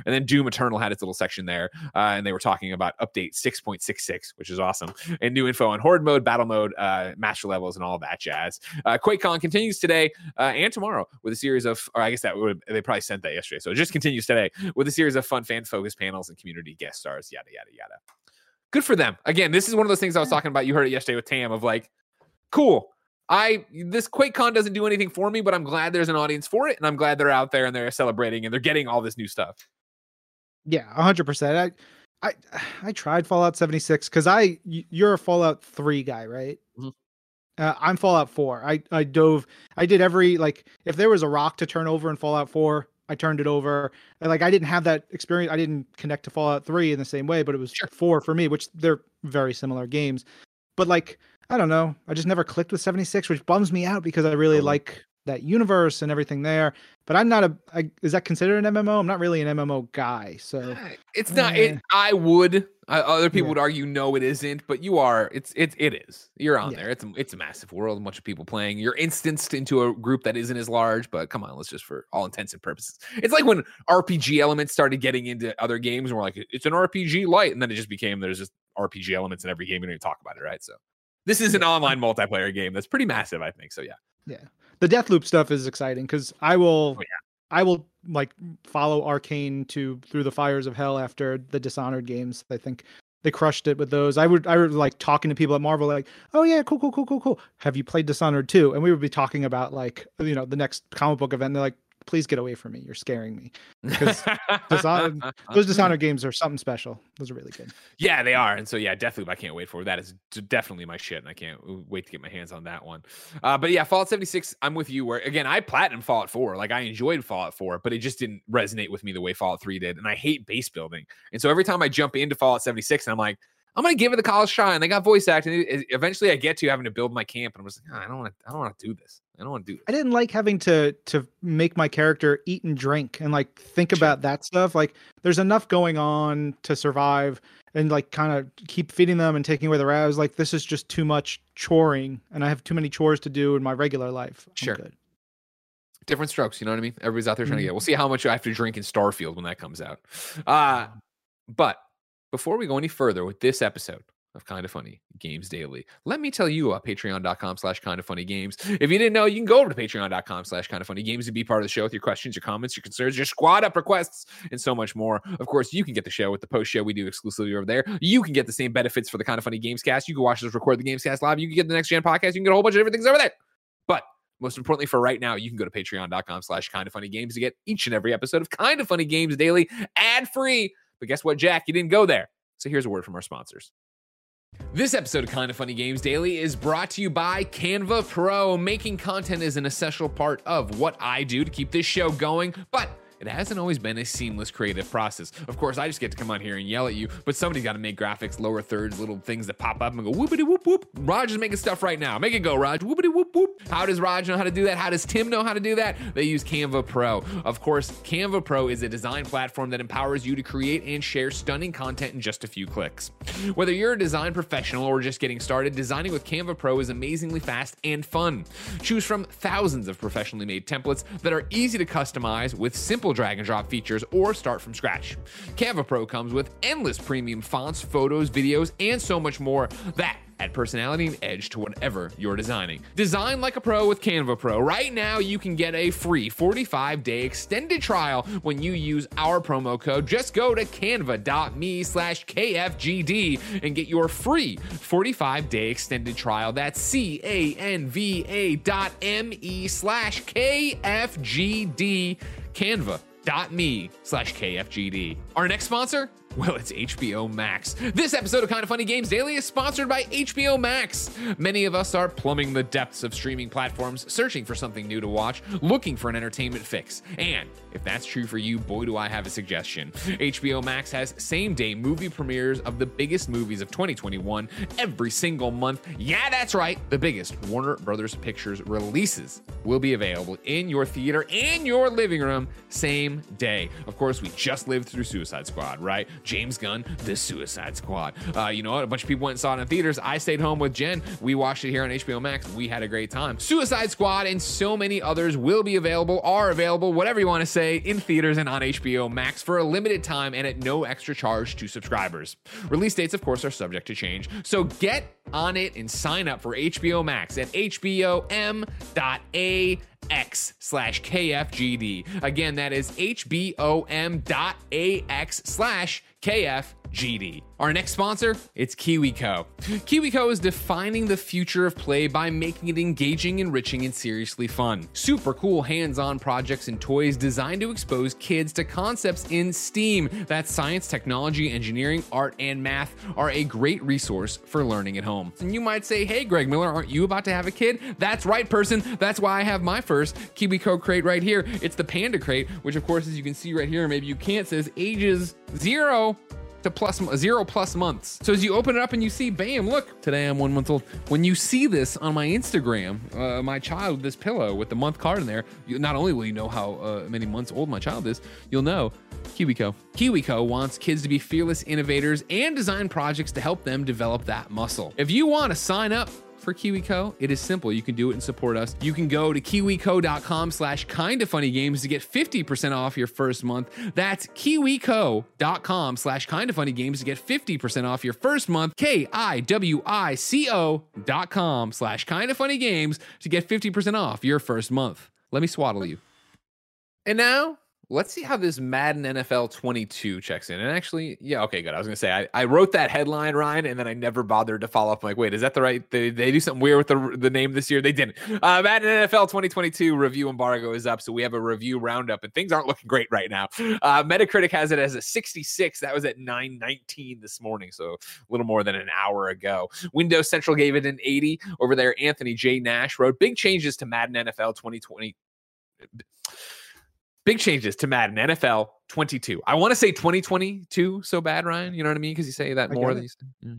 And then Doom Eternal had its little section there, uh, and they were talking about update 6.66, which is awesome, and new info on Horde mode, battle mode, uh, master levels, and all that jazz. Uh, QuakeCon continues today uh, and tomorrow with a series of, or I guess that would they probably sent that yesterday, so it just continues today with a series of fun fan focused panels and community guest stars, yada yada yada. Good for them. Again, this is one of those things I was talking about. You heard it yesterday with Tam of like, cool. I this QuakeCon doesn't do anything for me, but I'm glad there's an audience for it, and I'm glad they're out there and they're celebrating and they're getting all this new stuff. Yeah, hundred percent. I, I, I tried Fallout seventy six because I you're a Fallout three guy, right? Mhm. Uh, I'm Fallout four. I, I dove. I did every like if there was a rock to turn over in Fallout four, I turned it over. And, like I didn't have that experience. I didn't connect to Fallout three in the same way, but it was Sure. four for me, which they're very similar games. But like I don't know, I just never clicked with seventy six, which bums me out because I really Totally. like that universe and everything there. But I'm not a. I, is that considered an MMO? I'm not really an MMO guy. So Uh, It's not. It, Eh. I would. Uh, other people Yeah. would argue no, it isn't. But you are. It's it it is. You're on Yeah. there. It's a, it's a massive world. A bunch of people playing. You're instanced into a group that isn't as large. But come on, let's just for all intents and purposes. It's like when RPG elements started getting into other games, and we're like, it's an RPG light, and then it just became there's just RPG elements in every game. We don't even talk about it, right? So this is an online multiplayer game that's pretty massive, I think. So yeah. Yeah. The Deathloop stuff is exciting because I will Oh, yeah. I will like follow Arkane to through the fires of hell after the Dishonored games. I think they crushed it with those. I would I would like talking to people at Marvel like, "Oh yeah, cool cool cool cool cool. Have you played Dishonored too? And we would be talking about like, you know, the next comic book event. And they're like, "Please get away from me. You're scaring me." Because Dishonored, [LAUGHS] those Dishonored games are something special. Those are really good. Yeah, they are, and so yeah, definitely. I can't wait for it. that. Is definitely my shit, and I can't wait to get my hands on that one. Uh, but yeah, Fallout 76. I'm with you. Where again, I platinum Fallout 4. Like I enjoyed Fallout 4, but it just didn't resonate with me the way Fallout 3 did, and I hate base building. And so every time I jump into Fallout 76, and I'm like, I'm gonna give it the college try, and they got voice acting. Eventually, I get to having to build my camp, and I'm just like, "Ah, I don't want to. I don't want to do this. I don't want to do this. I didn't like having to to make my character eat and drink and like think Sure. about that stuff. Like there's enough going on to survive and like kind of keep feeding them and taking away the I was like, this is just too much choring and I have too many chores to do in my regular life. I'm Sure. good. different strokes. You know what I mean? Everybody's out there trying to Mhm. get. We'll see how much I have to drink in Starfield when that comes out. Uh, but before we go any further with this episode of Kind of Funny Games Daily, let me tell you about patreon.com slash kind of funny games. If you didn't know, you can go over to patreon.com slash kind of funny games to be part of the show with your questions, your comments, your concerns, your squad up requests, and so much more. Of course, you can get the show with the post show we do exclusively over there. You can get the same benefits for the Kind of Funny Games cast. You can watch us record the Games cast live. You can get the next gen podcast. You can get a whole bunch of different things over there. But most importantly, for right now, you can go to patreon.com slash kind of funny games to get each and every episode of Kind of Funny Games Daily ad free. But guess what, Jack? You didn't go there. So here's a word from our sponsors. This episode of Kind of Funny Games Daily is brought to you by Canva Pro. Making content is an essential part of what I do to keep this show going, but it hasn't always been a seamless creative process. Of course, I just get to come on here and yell at you, but somebody's got to make graphics, lower thirds, little things that pop up and go whoopity whoop whoop. Raj is making stuff right now. Make it go, Raj. Whoopity whoop whoop. How does Raj know how to do that? How does Tim know how to do that? They use Canva Pro. Of course, Canva Pro is a design platform that empowers you to create and share stunning content in just a few clicks. Whether you're a design professional or just getting started, designing with Canva Pro is amazingly fast and fun. Choose from thousands of professionally made templates that are easy to customize with simple drag and drop features or start from scratch. Canva Pro comes with endless premium fonts, photos, videos, and so much more that add personality and edge to whatever you're designing. Design like a pro with Canva Pro. Right now, you can get a free 45 day extended trial when you use our promo code. Just go to canva.me slash KFGD and get your free 45 day extended trial. That's C A N V A dot M E slash KFGD. Canva.me slash KFGD. Our next sponsor? Well, it's HBO Max. This episode of Kind of Funny Games Daily is sponsored by HBO Max. Many of us are plumbing the depths of streaming platforms, searching for something new to watch, looking for an entertainment fix. And if that's true for you, boy, do I have a suggestion. HBO Max has same day movie premieres of the biggest movies of 2021 every single month. Yeah, that's right. The biggest Warner Brothers Pictures releases will be available in your theater and your living room same day. Of course, we just lived through Suicide Squad, right? James Gunn, The Suicide Squad. Uh, you know what? A bunch of people went and saw it in theaters. I stayed home with Jen. We watched it here on HBO Max. We had a great time. Suicide Squad and so many others will be available, are available, whatever you want to say, in theaters and on HBO Max for a limited time and at no extra charge to subscribers. Release dates, of course, are subject to change. So get on it and sign up for HBO Max at hbom.a x slash kfgd again that is hbom.ax slash kfgd our next sponsor it's kiwico. Kiwico is defining the future of play by making it engaging enriching and seriously fun. Super cool hands-on projects and toys designed to expose kids to concepts in steam. That's science technology engineering art and math are a great resource for learning at home. And you might say hey greg miller aren't you about to have a kid? That's right person. That's why i have my first KiwiCo crate right here. It's the Panda crate, which of course, as you can see right here, maybe you can't, says ages zero to plus zero plus months. So as you open it up and you see, bam, look, today I'm one month old. When you see this on my Instagram, uh, my child, this pillow with the month card in there, you, not only will you know how uh, many months old my child is, you'll know KiwiCo. KiwiCo wants kids to be fearless innovators and design projects to help them develop that muscle. If you want to sign up for KiwiCo, it is simple. You can do it and support us. You can go to kiwico.com slash kind of funny games to get 50% off your first month. That's kiwico.com slash kind of funny games to get 50% off your first month. K-I-W-I-C-O dot com slash kind of funny games to get 50% off your first month. Let me swaddle you. And now Let's see how this Madden NFL 22 checks in. And actually, yeah, okay, good. I was gonna say I, I wrote that headline, Ryan, and then I never bothered to follow up. I'm like, wait, is that the right? They, they do something weird with the the name this year. They didn't. Uh, Madden NFL 2022 review embargo is up, so we have a review roundup, and things aren't looking great right now. Uh, Metacritic has it as a 66. That was at 919 this morning, so a little more than an hour ago. Windows Central gave it an 80. Over there, Anthony J Nash wrote big changes to Madden NFL 2020 big changes to Madden NFL 22. I want to say 2022 so bad, Ryan. You know what I mean? Because you say that I more get than it. you say.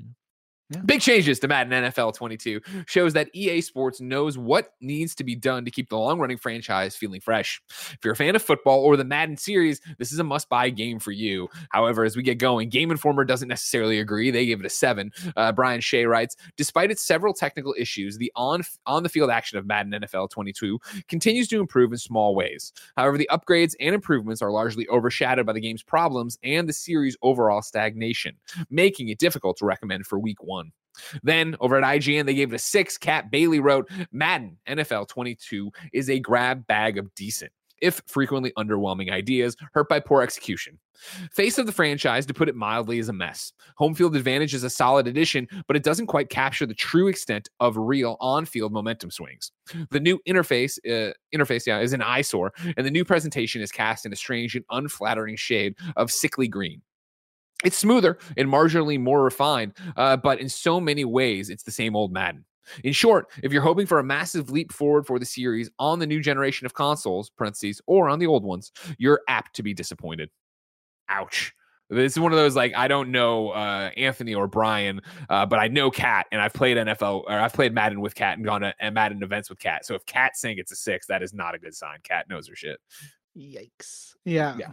Yeah. Big changes to Madden NFL 22 shows that EA Sports knows what needs to be done to keep the long running franchise feeling fresh. If you're a fan of football or the Madden series, this is a must buy game for you. However, as we get going, Game Informer doesn't necessarily agree. They give it a seven. Uh, Brian Shea writes Despite its several technical issues, the on, on the field action of Madden NFL 22 continues to improve in small ways. However, the upgrades and improvements are largely overshadowed by the game's problems and the series' overall stagnation, making it difficult to recommend for week one. Then over at IGN, they gave it a six. Kat Bailey wrote Madden NFL 22 is a grab bag of decent, if frequently underwhelming ideas, hurt by poor execution. Face of the franchise, to put it mildly, is a mess. Home field advantage is a solid addition, but it doesn't quite capture the true extent of real on-field momentum swings. The new interface, uh, interface, yeah, is an eyesore, and the new presentation is cast in a strange and unflattering shade of sickly green. It's smoother and marginally more refined, uh, but in so many ways, it's the same old Madden. In short, if you're hoping for a massive leap forward for the series on the new generation of consoles, parentheses, or on the old ones, you're apt to be disappointed. Ouch. This is one of those like I don't know uh, Anthony or Brian, uh, but I know Kat, and I've played NFL or I've played Madden with Kat and gone to and Madden events with Kat. So if Kat's saying it's a six, that is not a good sign. Kat knows her shit. Yikes. Yeah. Yeah.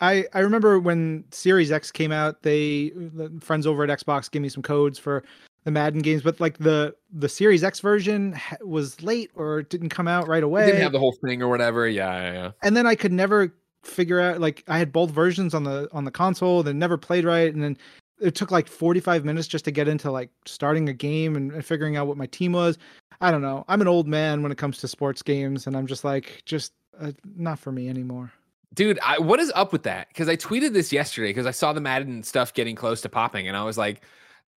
I, I remember when Series X came out, they the friends over at Xbox gave me some codes for the Madden games, but like the the Series X version was late or didn't come out right away. didn't have the whole thing or whatever. Yeah, yeah, yeah. and then I could never figure out like I had both versions on the on the console, then never played right, and then it took like 45 minutes just to get into like starting a game and, and figuring out what my team was. I don't know. I'm an old man when it comes to sports games, and I'm just like, just uh, not for me anymore. Dude, I, what is up with that? Because I tweeted this yesterday because I saw the Madden stuff getting close to popping, and I was like,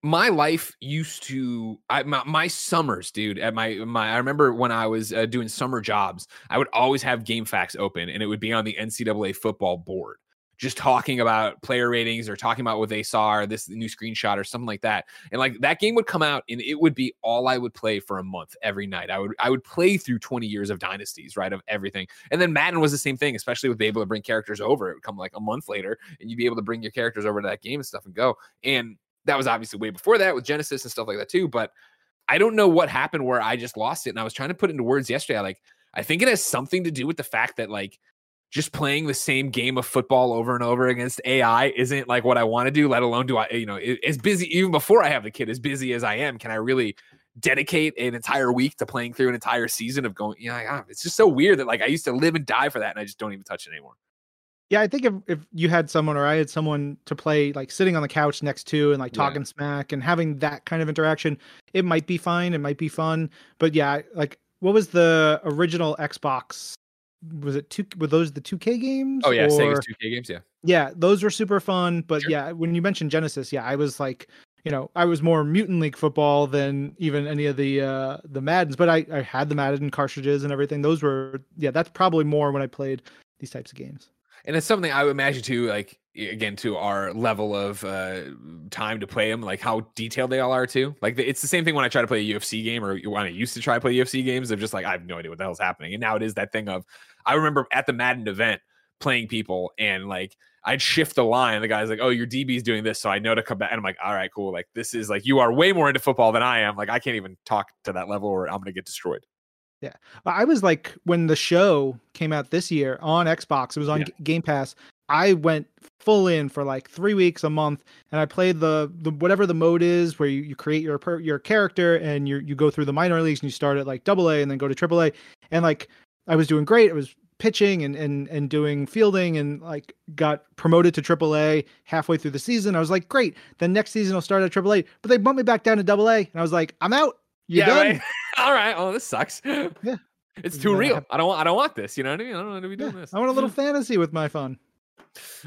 my life used to I my, my summers, dude. At my my, I remember when I was uh, doing summer jobs, I would always have GameFAQs open, and it would be on the NCAA football board, just talking about player ratings or talking about what they saw or this new screenshot or something like that. And like that game would come out, and it would be all I would play for a month every night. I would I would play through twenty years of dynasties, right, of everything. And then Madden was the same thing, especially with being able to bring characters over. It would come like a month later, and you'd be able to bring your characters over to that game and stuff and go. And that was obviously way before that with Genesis and stuff like that too. But I don't know what happened where I just lost it. And I was trying to put into words yesterday. I Like, I think it has something to do with the fact that like just playing the same game of football over and over against AI isn't like what I want to do, let alone do I, you know, as busy, even before I have the kid, as busy as I am, can I really dedicate an entire week to playing through an entire season of going, you know, like, ah, it's just so weird that like I used to live and die for that and I just don't even touch it anymore. Yeah, I think if, if you had someone or I had someone to play like sitting on the couch next to and like Yeah. talking smack and having that kind of interaction, it might be fine. It might be fun. But yeah, like what was the original Xbox? Was it two? Were those the 2K games? Oh yeah, Or- Sega's 2K games, yeah. yeah, those were super fun. But Sure. yeah, when you mentioned Genesis, yeah, I was like, you know, I was more Mutant League football than even any of the uh the Maddens. But I I had the Madden cartridges and everything. Those were yeah, that's probably more when I played these types of games. and it's something I would imagine too, like again to our level of uh, time to play them, like how detailed they all are too. Like it's the same thing when I try to play a UFC game or when I used to try to play UFC games. Of just like I have no idea what the hell's happening, and now it is that thing of I remember at the Madden event playing people and like I'd shift the line. The guy's like, "Oh, your DB's doing this, so I know to come back." And I'm like, "All right, cool. Like this is like you are way more into football than I am. Like I can't even talk to that level, or I'm gonna get destroyed." Yeah, I was like when the show came out this year on Xbox, it was on Yeah. Game Pass. I went full in for like three weeks, a month, and I played the the whatever the mode is where you, you create your per, your character and you you go through the minor leagues and you start at like double A and then go to triple A. And like I was doing great. I was pitching and and and doing fielding and like got promoted to triple A halfway through the season. I was like, great. Then next season I'll start at triple A. But they bumped me back down to double A. And I was like, I'm out. You're done. right. [LAUGHS] All right. Oh, this sucks. [LAUGHS] Yeah it's too gotta real. I don't. want- I don't want this. You know what I mean? I don't want to be doing Yeah, this. I want a little [LAUGHS] fantasy with my fun.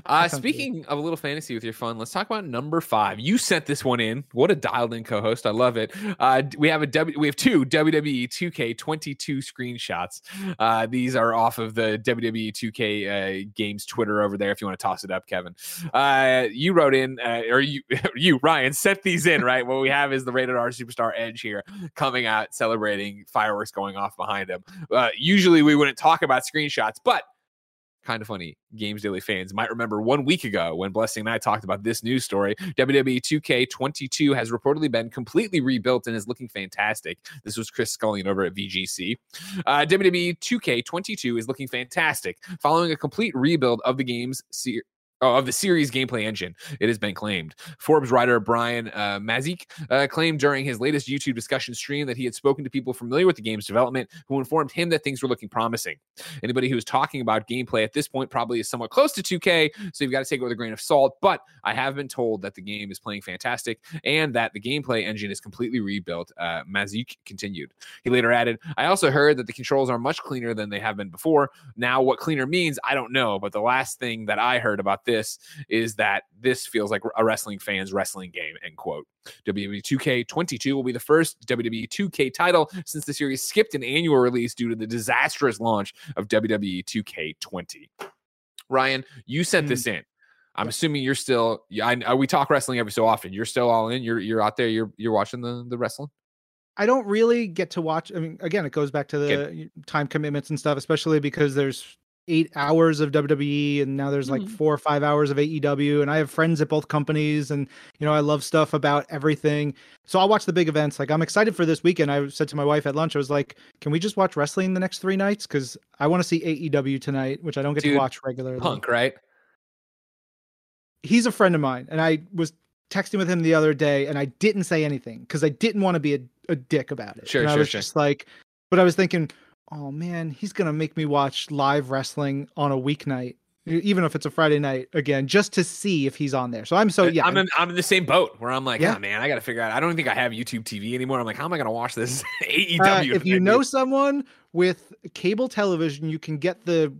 Uh, speaking of a little fantasy with your fun, let's talk about number five. You sent this one in. What a dialed-in co-host! I love it. Uh, we have a w, we have two WWE 2K22 screenshots. Uh, these are off of the WWE 2K uh, games Twitter over there. If you want to toss it up, Kevin. Uh, you wrote in, uh, or you [LAUGHS] you Ryan sent these in, right? what we have is the rated R superstar Edge here coming out celebrating fireworks going off behind him. Uh, usually we wouldn't talk about screenshots, but kind of funny games daily fans might remember one week ago when blessing and i talked about this news story wwe 2k22 has reportedly been completely rebuilt and is looking fantastic. This was chris scullion over at vgc uh, wwe 2k22 is looking fantastic. Following a complete rebuild of the game's Oh, of the series gameplay engine, it has been claimed. Forbes writer Brian uh, Mazique uh, claimed during his latest YouTube discussion stream that he had spoken to people familiar with the game's development who informed him that things were looking promising. Anybody who's talking about gameplay at this point probably is somewhat close to 2K, so you've got to take it with a grain of salt. But I have been told that the game is playing fantastic and that the gameplay engine is completely rebuilt. Uh, Mazique continued. He later added, I also heard that the controls are much cleaner than they have been before. Now, what cleaner means, I don't know. But the last thing that I heard about this is that this feels like a wrestling fan's wrestling game, end quote. WWE 2K22 will be the first WWE 2K title since the series skipped an annual release due to the disastrous launch of WWE 2K20. Ryan, you sent this hmm. in. I'm assuming you're still. I, I- we talk wrestling every so often. You're still all in. You're you're out there. You're you're watching the the wrestling. I don't really get to watch. I mean, again, it goes back to the Okay. time commitments and stuff, especially because there's eight hours of WWE and now there's like Mhm. four or five hours of AEW. And I have friends at both companies and, you know, I love stuff about everything. So I'll watch the big events. Like I'm excited for this weekend. I said to my wife at lunch, I was like, can we just watch wrestling the next three nights? Because I want to see AEW tonight, which I don't get Dude, to watch regularly. Punk, right? He's a friend of mine. And I was texting with him the other day and I didn't say anything because I didn't want to be a, a dick about it. Sure, and I was sure. just like, but I was thinking, oh man, he's gonna make me watch live wrestling on a weeknight, even if it's a Friday night again, just to see if he's on there. So I'm so yeah. I'm in, I'm in the same boat where I'm like, Yeah. oh man, I got to figure out. I don't think I have YouTube TV anymore. I'm like, how am I going to watch this [LAUGHS] AEW? Uh, if you know someone with cable television, you can get the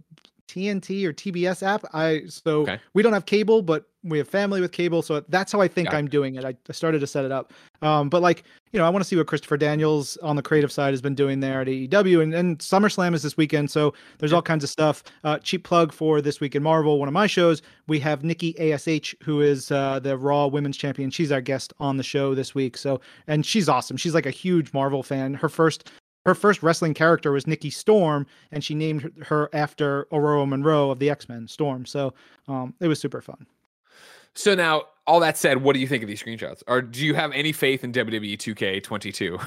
TNT or TBS app. I so Okay. we don't have cable, but we have family with cable, so that's how I think. I'm doing it. I, I started to set it up, um, but like you know, I want to see what Christopher Daniels on the creative side has been doing there at AEW, and, and SummerSlam is this weekend, so there's all kinds of stuff. Uh, cheap plug for this week in Marvel, one of my shows. We have Nikki Ash, who is uh, the Raw Women's Champion. She's our guest on the show this week, so and she's awesome. She's like a huge Marvel fan. Her first her first wrestling character was Nikki Storm, and she named her- her after Ororo Munroe of the X Men Storm. So um, it was super fun. So now, all that said, what do you think of these screenshots? Or do you have any faith in WWE 2K22?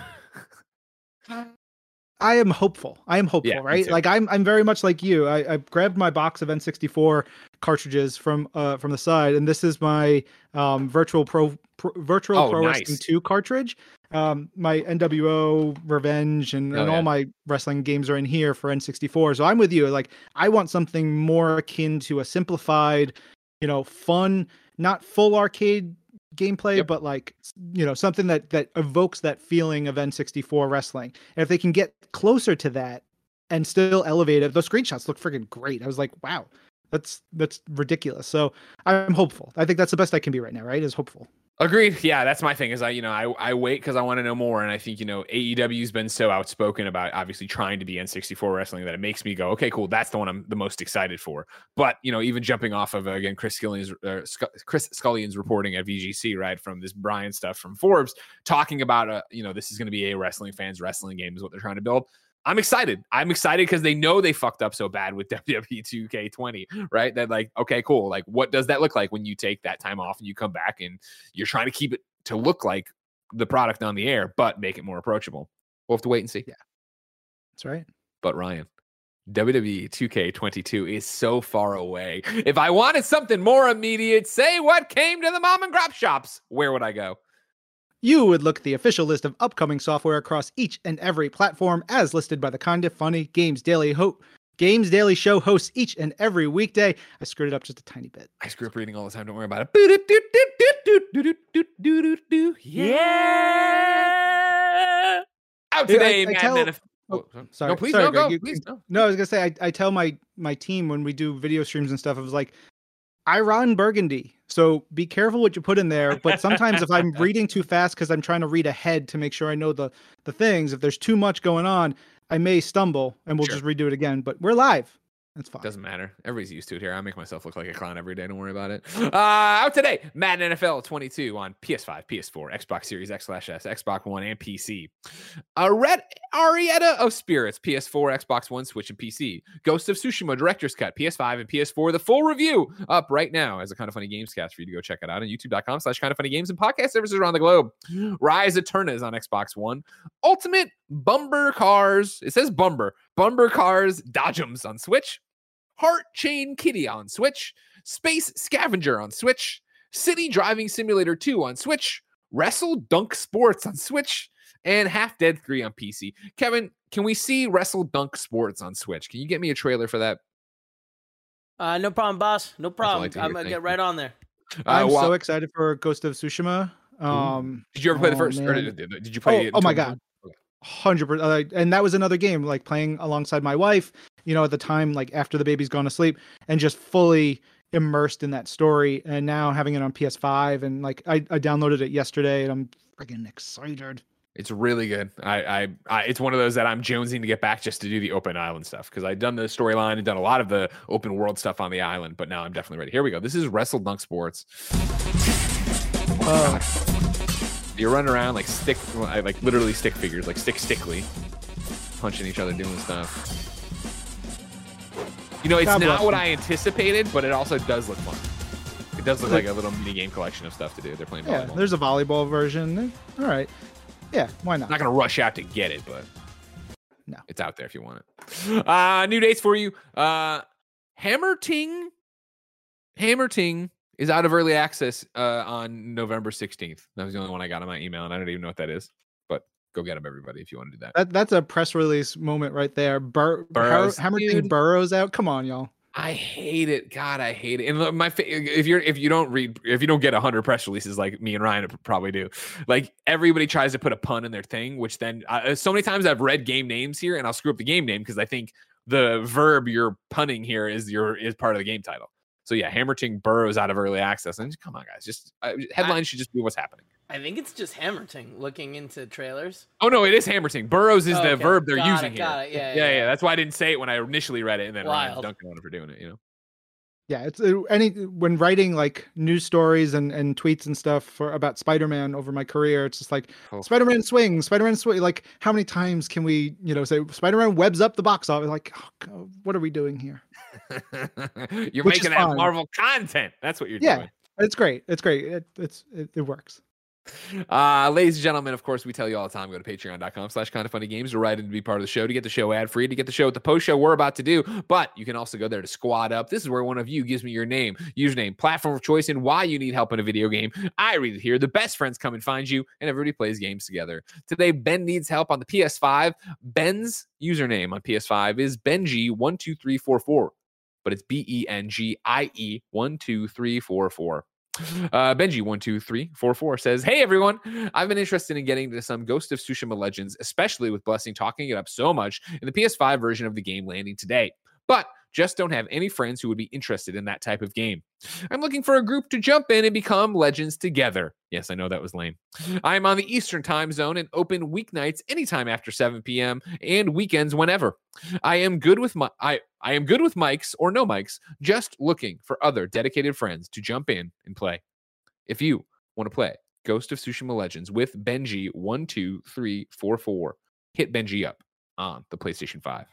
I am hopeful. I am hopeful, Yeah, right? Like I'm I'm very much like you. I, I grabbed my box of N64 cartridges from uh from the side, and this is my um virtual pro, pro virtual Oh, pro wrestling 2 cartridge. Um my NWO Revenge and, Oh, and yeah. all my wrestling games are in here for N64. So I'm with you. Like I want something more akin to a simplified, you know, fun, not full arcade gameplay Yep. but like you know something that that evokes that feeling of N64 wrestling. And if they can get closer to that and still elevate it those screenshots look freaking great. I was like wow that's that's ridiculous. So i'm hopeful. I think that's the best i can be right now right is hopeful Agreed. Yeah, that's my thing. Is I, you know, I I wait because I want to know more, and I think you know AEW's been so outspoken about obviously trying to be N64 wrestling that it makes me go, okay, cool, that's the one I'm the most excited for. But you know, even jumping off of again Chris Scullion's uh, Chris Scullion's reporting at VGC, right, from this Brian stuff from Forbes, talking about uh, you know, this is going to be a wrestling fans wrestling game is what they're trying to build. I'm excited. I'm excited because they know they fucked up so bad with [LAUGHS] WWE 2K20, right? That like, okay, cool. Like, what does that look like when you take that time off and you come back and you're trying to keep it to look like the product on the air, but make it more approachable? We'll have to wait and see. Yeah, that's right But Ryan, WWE 2K22 is so far away. If I wanted something more immediate, say what came to the mom and grab shops, where would I go? You would look at the official list of upcoming software across each and every platform as listed by the kind of funny games daily ho- games daily show hosts each and every weekday i screwed it up just a tiny bit I screw up reading all the time. Don't worry about it. Yeah. Out Dude, I- today, I tell- NFL. oh, Oh, sorry. Sorry. no, please sorry, no, Greg, go. you- please no. No, I was gonna say I, I tell my my team when we do video streams and stuff, I was like, I'm Ron Burgundy, so be careful what you put in there. But sometimes if I'm [LAUGHS] reading too fast because I'm trying to read ahead to make sure I know the the things, if there's too much going on, I may stumble and we'll Sure. just redo it again. But we're live. That's fine. Doesn't matter. Everybody's used to it here. I make myself look like a clown every day. Don't worry about it. [LAUGHS] Uh, out today, Madden NFL 22 on PS5, PS4, Xbox Series X slash S, Xbox One, and PC. Red Arietta of Spirits, PS4, Xbox One, Switch, and PC. Ghost of Tsushima Director's Cut, PS5 and PS4. The full review up right now as a kind of funny games cast for you to go check it out on youtube.com slash kind of funny games and podcast services around the globe. Rise Eternas on Xbox One. Ultimate Bumber Cars. It says Bumber. Bumber Cars Dodgems on Switch. Heart Chain Kitty on Switch. Space Scavenger on Switch. City Driving Simulator 2 on Switch. Wrestle Dunk Sports on Switch. And Half Dead 3 on PC. Kevin, can we see Wrestle Dunk Sports on Switch? Can you get me a trailer for that? Uh, no problem, boss. No problem. like to. I'm gonna Thank get you. right on there. Uh, I'm well, so excited for Ghost of Tsushima. Um, did you ever play the oh, first? Or did, did you play Oh, it? oh my God. hundred percent. Uh, and that was another game, like playing alongside my wife. You know, at the time, like after the baby's gone to sleep, and just fully immersed in that story. And now having it on PS5, and like I, I downloaded it yesterday, and I'm freaking excited. It's really good. I, I, I, it's one of those that I'm jonesing to get back just to do the open island stuff because I've done the storyline and done a lot of the open world stuff on the island, but now I'm definitely ready. Here we go. This is Wrestle Dunk Sports. Uh, You're running around like stick, like literally stick figures, like stick stickly, punching each other, doing stuff. You know, it's God not what them. I anticipated, but it also does look fun. It does look like a little mini game collection of stuff to do. They're playing yeah, volleyball. there's a volleyball version. All right, yeah, why not? I'm not gonna rush out to get it, but No. it's out there if you want it. Uh new dates for you. Uh Hammerting Hammer Ting is out of early access uh on November 16th. That was the only one I got on my email, and I don't even know what that is. But go get him, everybody, if you want to do that. That that's a press release moment right there. Bur- Burrows, Hammer King. Burrows out. Come on, y'all. I hate it. God, I hate it. And my fa- if you're if you don't read if you don't get hundred press releases like me and Ryan probably do, like everybody tries to put a pun in their thing, which then uh, so many times I've read game names here and I'll screw up the game name because I think the verb you're punning here is your is part of the game title. So yeah, Hammerting burrows out of early access, and come on, guys, just uh, headlines should just be what's happening. I think it's just Hammerting looking into trailers. Oh no, it is Hammerting. Burrows is Oh, the okay. verb they're Got using it, here. got it. Yeah, yeah, yeah, yeah, yeah. That's why I didn't say it when I initially read it, and then Ryan's Wild. dunking on it for doing it. You know. Yeah, it's uh, any when writing like news stories and and tweets and stuff for about Spider-Man over my career. It's just like Oh. Spider-Man swings, Spider-Man swing. Like how many times can we, you know, say Spider-Man webs up the box office? Like, oh, God, what are we doing here? [LAUGHS] you're Which making that fine. Marvel content. That's what you're Yeah. doing. It's great. It's great. It, it's it, it works. Uh, ladies and gentlemen, of course, we tell you all the time, go to patreon.com slash kind of funny games to write in to be part of the show, to get the show ad free, to get the show at the post show we're about to do. But you can also go there to squad up. This is where one of you gives me your name, username, platform of choice, and why you need help in a video game. I read it here. The best friends come and find you, and everybody plays games together. Today, Ben needs help on the PS5. Ben's username on PS5 is Benji12344, but it's B E N G I E 12344. Uh, Benji12344 says, Hey everyone, I've been interested in getting to some Ghost of Tsushima Legends, especially with Blessing talking it up so much in the PS5 version of the game landing today, but just don't have any friends who would be interested in that type of game. I'm looking for a group to jump in and become legends together. Yes, I know that was lame. I'm on the Eastern time zone and open weeknights anytime after 7 p.m. and weekends whenever. I am good with my I, I am good with mics or no mics, just looking for other dedicated friends to jump in and play. If you want to play Ghost of Tsushima Legends with Benji12344, hit Benji up on the PlayStation 5.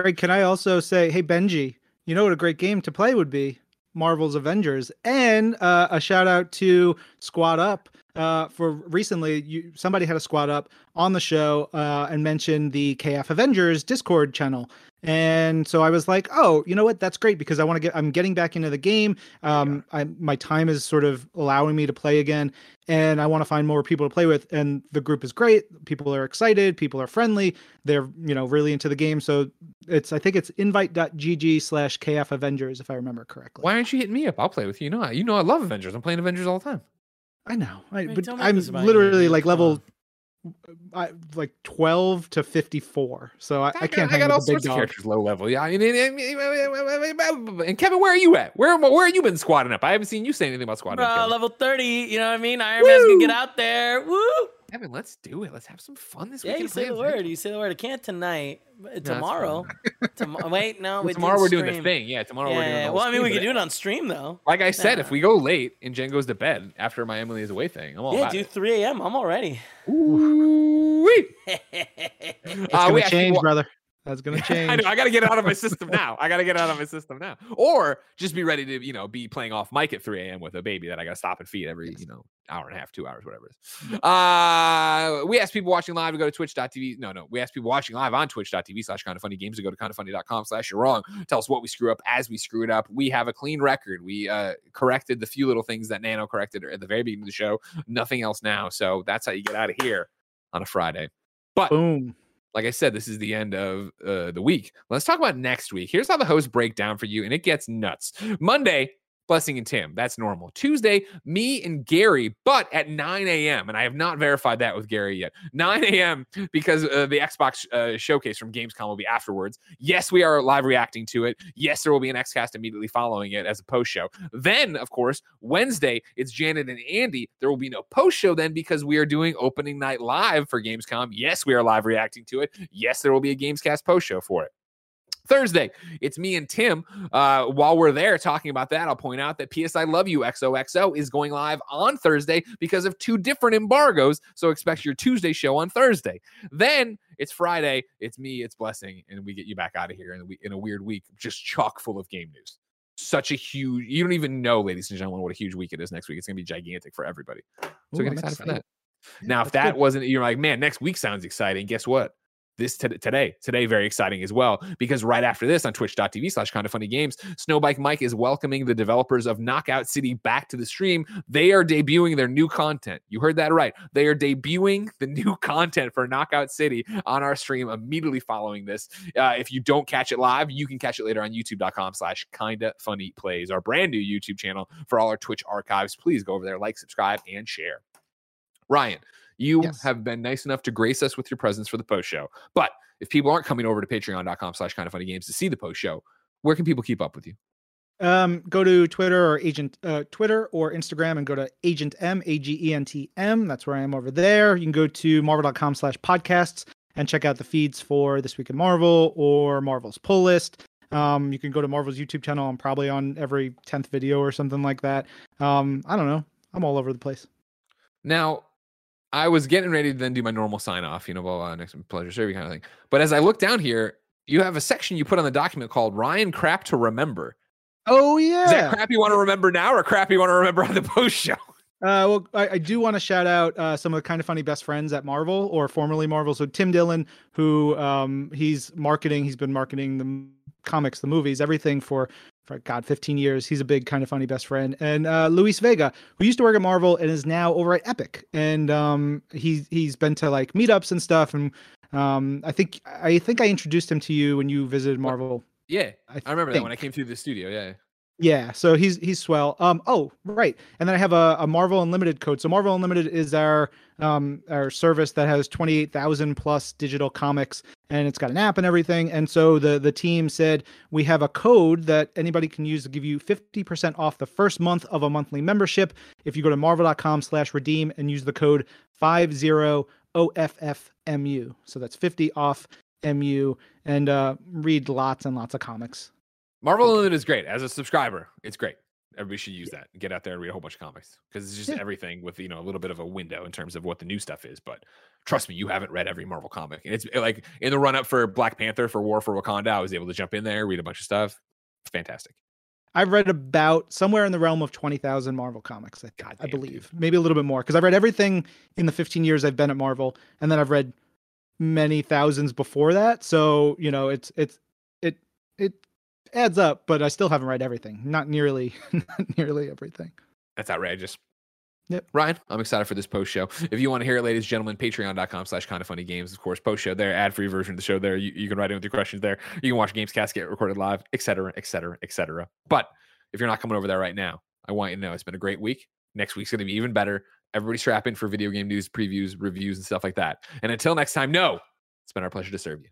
Greg, can I also say, hey Benji, you know what a great game to play would be? Marvel's Avengers, and uh, a shout out to Squad Up uh, for recently. You somebody had a Squad Up on the show uh, and mentioned the KF Avengers Discord channel, and so I was like, oh, you know what? That's great because I want to get. I'm getting back into the game. Um, I, my time is sort of allowing me to play again, and I want to find more people to play with. And the group is great. People are excited. People are friendly. They're you know really into the game. So it's I think it's invite.gg slash KF Avengers if I remember correctly. Why aren't you hitting me up? I'll play with you. You know, I- you know I love Avengers. I'm playing Avengers all the time. I know, I, Wait, but don't make I'm this about you, literally like level. I, like 12 to 54. So I, I got- can't I hang got all with the big sorts of characters low level. Yeah, I mean, and, and- and Kevin, where are you at? Where where have you been squatting up? I haven't seen you say anything about squatting Bro, up. Kevin. level 30, you know what I mean? Iron Man's gonna get out there. Woo! Kevin, let's do it. Let's have some fun this Yeah, weekend. you say the a video. word. You say the word. I can't tonight. but that's Tomorrow. Tomorrow. Wait, no. [LAUGHS] Well, tomorrow we're doing the thing. Yeah, tomorrow Yeah, we're doing. The well, I mean, stream, we but could do it on stream though. Like I said, if we go late and Jen goes to bed after my Emily is away thing, I'm all Yeah, about do it. 3 a.m. I'm all ready. Ooh-wee. [LAUGHS] It's Uh, gonna we actually change, wa- brother. That's gonna [LAUGHS] change. I know. I got to get it out of my system [LAUGHS] now. I got to get it out of my system now, or just be ready to, you know, be playing off mic at 3 a.m. with a baby that I got to stop and feed every, you know, hour and a half, two hours, whatever it is. Uh, we asked people watching live to go to twitch.tv. No, no, we asked people watching live on twitch.tv slash kind of funny games to go to kind of funny.com slash you're wrong. Tell us what we screw up as we screw it up. We have a clean record. We uh, corrected the few little things that Nano corrected at the very beginning of the show. Nothing else now. So that's how you get out of here on a Friday. But Boom. Like I said, this is the end of uh, the week. Let's talk about next week. Here's how the hosts break down for you, and it gets nuts. Monday, Blessing and Tim. That's normal. Tuesday, me and Gary, but at 9 a.m. And I have not verified that with Gary yet. 9 a.m. because uh, the Xbox uh, showcase from Gamescom will be afterwards. Yes, we are live reacting to it. Yes, there will be an Xcast immediately following it as a post show. Then, of course, Wednesday, it's Janet and Andy. There will be no post show then because we are doing opening night live for Gamescom. Yes, we are live reacting to it. Yes, there will be a Gamescast post show for it. Thursday, it's me and Tim. Uh, while we're there talking about that, I'll point out that PS I Love You XOXO is going live on Thursday because of two different embargoes. So expect your Tuesday show on Thursday. Then it's Friday. It's me. It's Blessing, and we get you back out of here in a, we- in a weird week, just chock full of game news. Such a huge. You don't even know, ladies and gentlemen, what a huge week it is next week. It's going to be gigantic for everybody. So Ooh, get I'm excited for that. Yeah, Now, if that good. wasn't, you're like, man, next week sounds exciting. Guess what? This t- today, today, very exciting as well. Because right after this on twitch.tv slash kind of funny games, Snowbike Mike is welcoming the developers of Knockout City back to the stream. They are debuting their new content. You heard that right. They are debuting the new [LAUGHS] content for Knockout City on our stream immediately following this. Uh, if you don't catch it live, you can catch it later on youtube.com slash kinda funny plays, our brand new YouTube channel for all our Twitch archives. Please go over there, like, subscribe, and share. Ryan, you Yes. have been nice enough to grace us with your presence for the post show. But if people aren't coming over to patreon.com slash kind of funny games to see the post show, where can people keep up with you? Um, go to Twitter or Agent uh, Twitter or Instagram and go to Agent M A G E N T M. That's where I am over there. You can go to marvel.com slash podcasts and check out the feeds for this week in Marvel or Marvel's pull list. Um, you can go to Marvel's YouTube channel. I'm probably on every tenth video or something like that. Um, I don't know. I'm all over the place. Now, I was getting ready to then do my normal sign off, you know, blah, blah, next pleasure serving kind of thing. But as I look down here, you have a section you put on the document called Ryan Crap to Remember. Oh yeah. Is that crap you want to remember now or crap you want to remember on the [LAUGHS] post show? Uh, well, I, I do want to shout out uh, some of the kind of funny best friends at Marvel or formerly Marvel. So Tim Dillon, who um, he's marketing, he's been marketing the comics, the movies, everything for for God, 15 years. He's a big kind of funny best friend. And uh, Luis Vega, who used to work at Marvel and is now over at Epic, and um, he's he's been to like meetups and stuff. And um, I think I think I introduced him to you when you visited Marvel. Yeah, I, I remember that when I came through the studio. Yeah. Yeah, so he's he's swell. Um, oh right, and then I have a, a Marvel Unlimited code. So Marvel Unlimited is our um our service that has twenty eight thousand plus digital comics, and it's got an app and everything. And so the the team said we have a code that anybody can use to give you fifty percent off the first month of a monthly membership if you go to marvel.com/slash redeem and use the code five zero OFFMU. So that's fifty off MU, and uh, read lots and lots of comics. Marvel Unlimited is great. As a subscriber, it's great. Everybody should use that. Get out there and read a whole bunch of comics because it's just Yeah. everything with you know a little bit of a window in terms of what the new stuff is. But trust me, you haven't read every Marvel comic. And it's eh, like in the run up for Black Panther for War for Wakanda, I was able to jump in there, read a bunch of stuff. Fantastic. I've read about somewhere in the realm of 20,000 Marvel comics, I, God I damn, dude. believe. Maybe a little bit more because I've read everything in the 15 years I've been at Marvel and then I've read many thousands before that. So, you know, it's it's it it adds up, but I still haven't read everything. Not nearly [LAUGHS] not nearly everything. That's outrageous. Yep. Ryan, I'm excited for this post show. If you want to hear it, ladies and gentlemen, patreon.com slash kind of funny games. Of course, post show there, ad free version of the show there. You, you can write in with your questions there. You can watch Gamescast get recorded live, et cetera, et cetera, et cetera. But if you're not coming over there right now, I want you to know it's been a great week. Next week's going to be even better. Everybody strap in for video game news, previews, reviews, and stuff like that. And until next time, no, it's been our pleasure to serve you.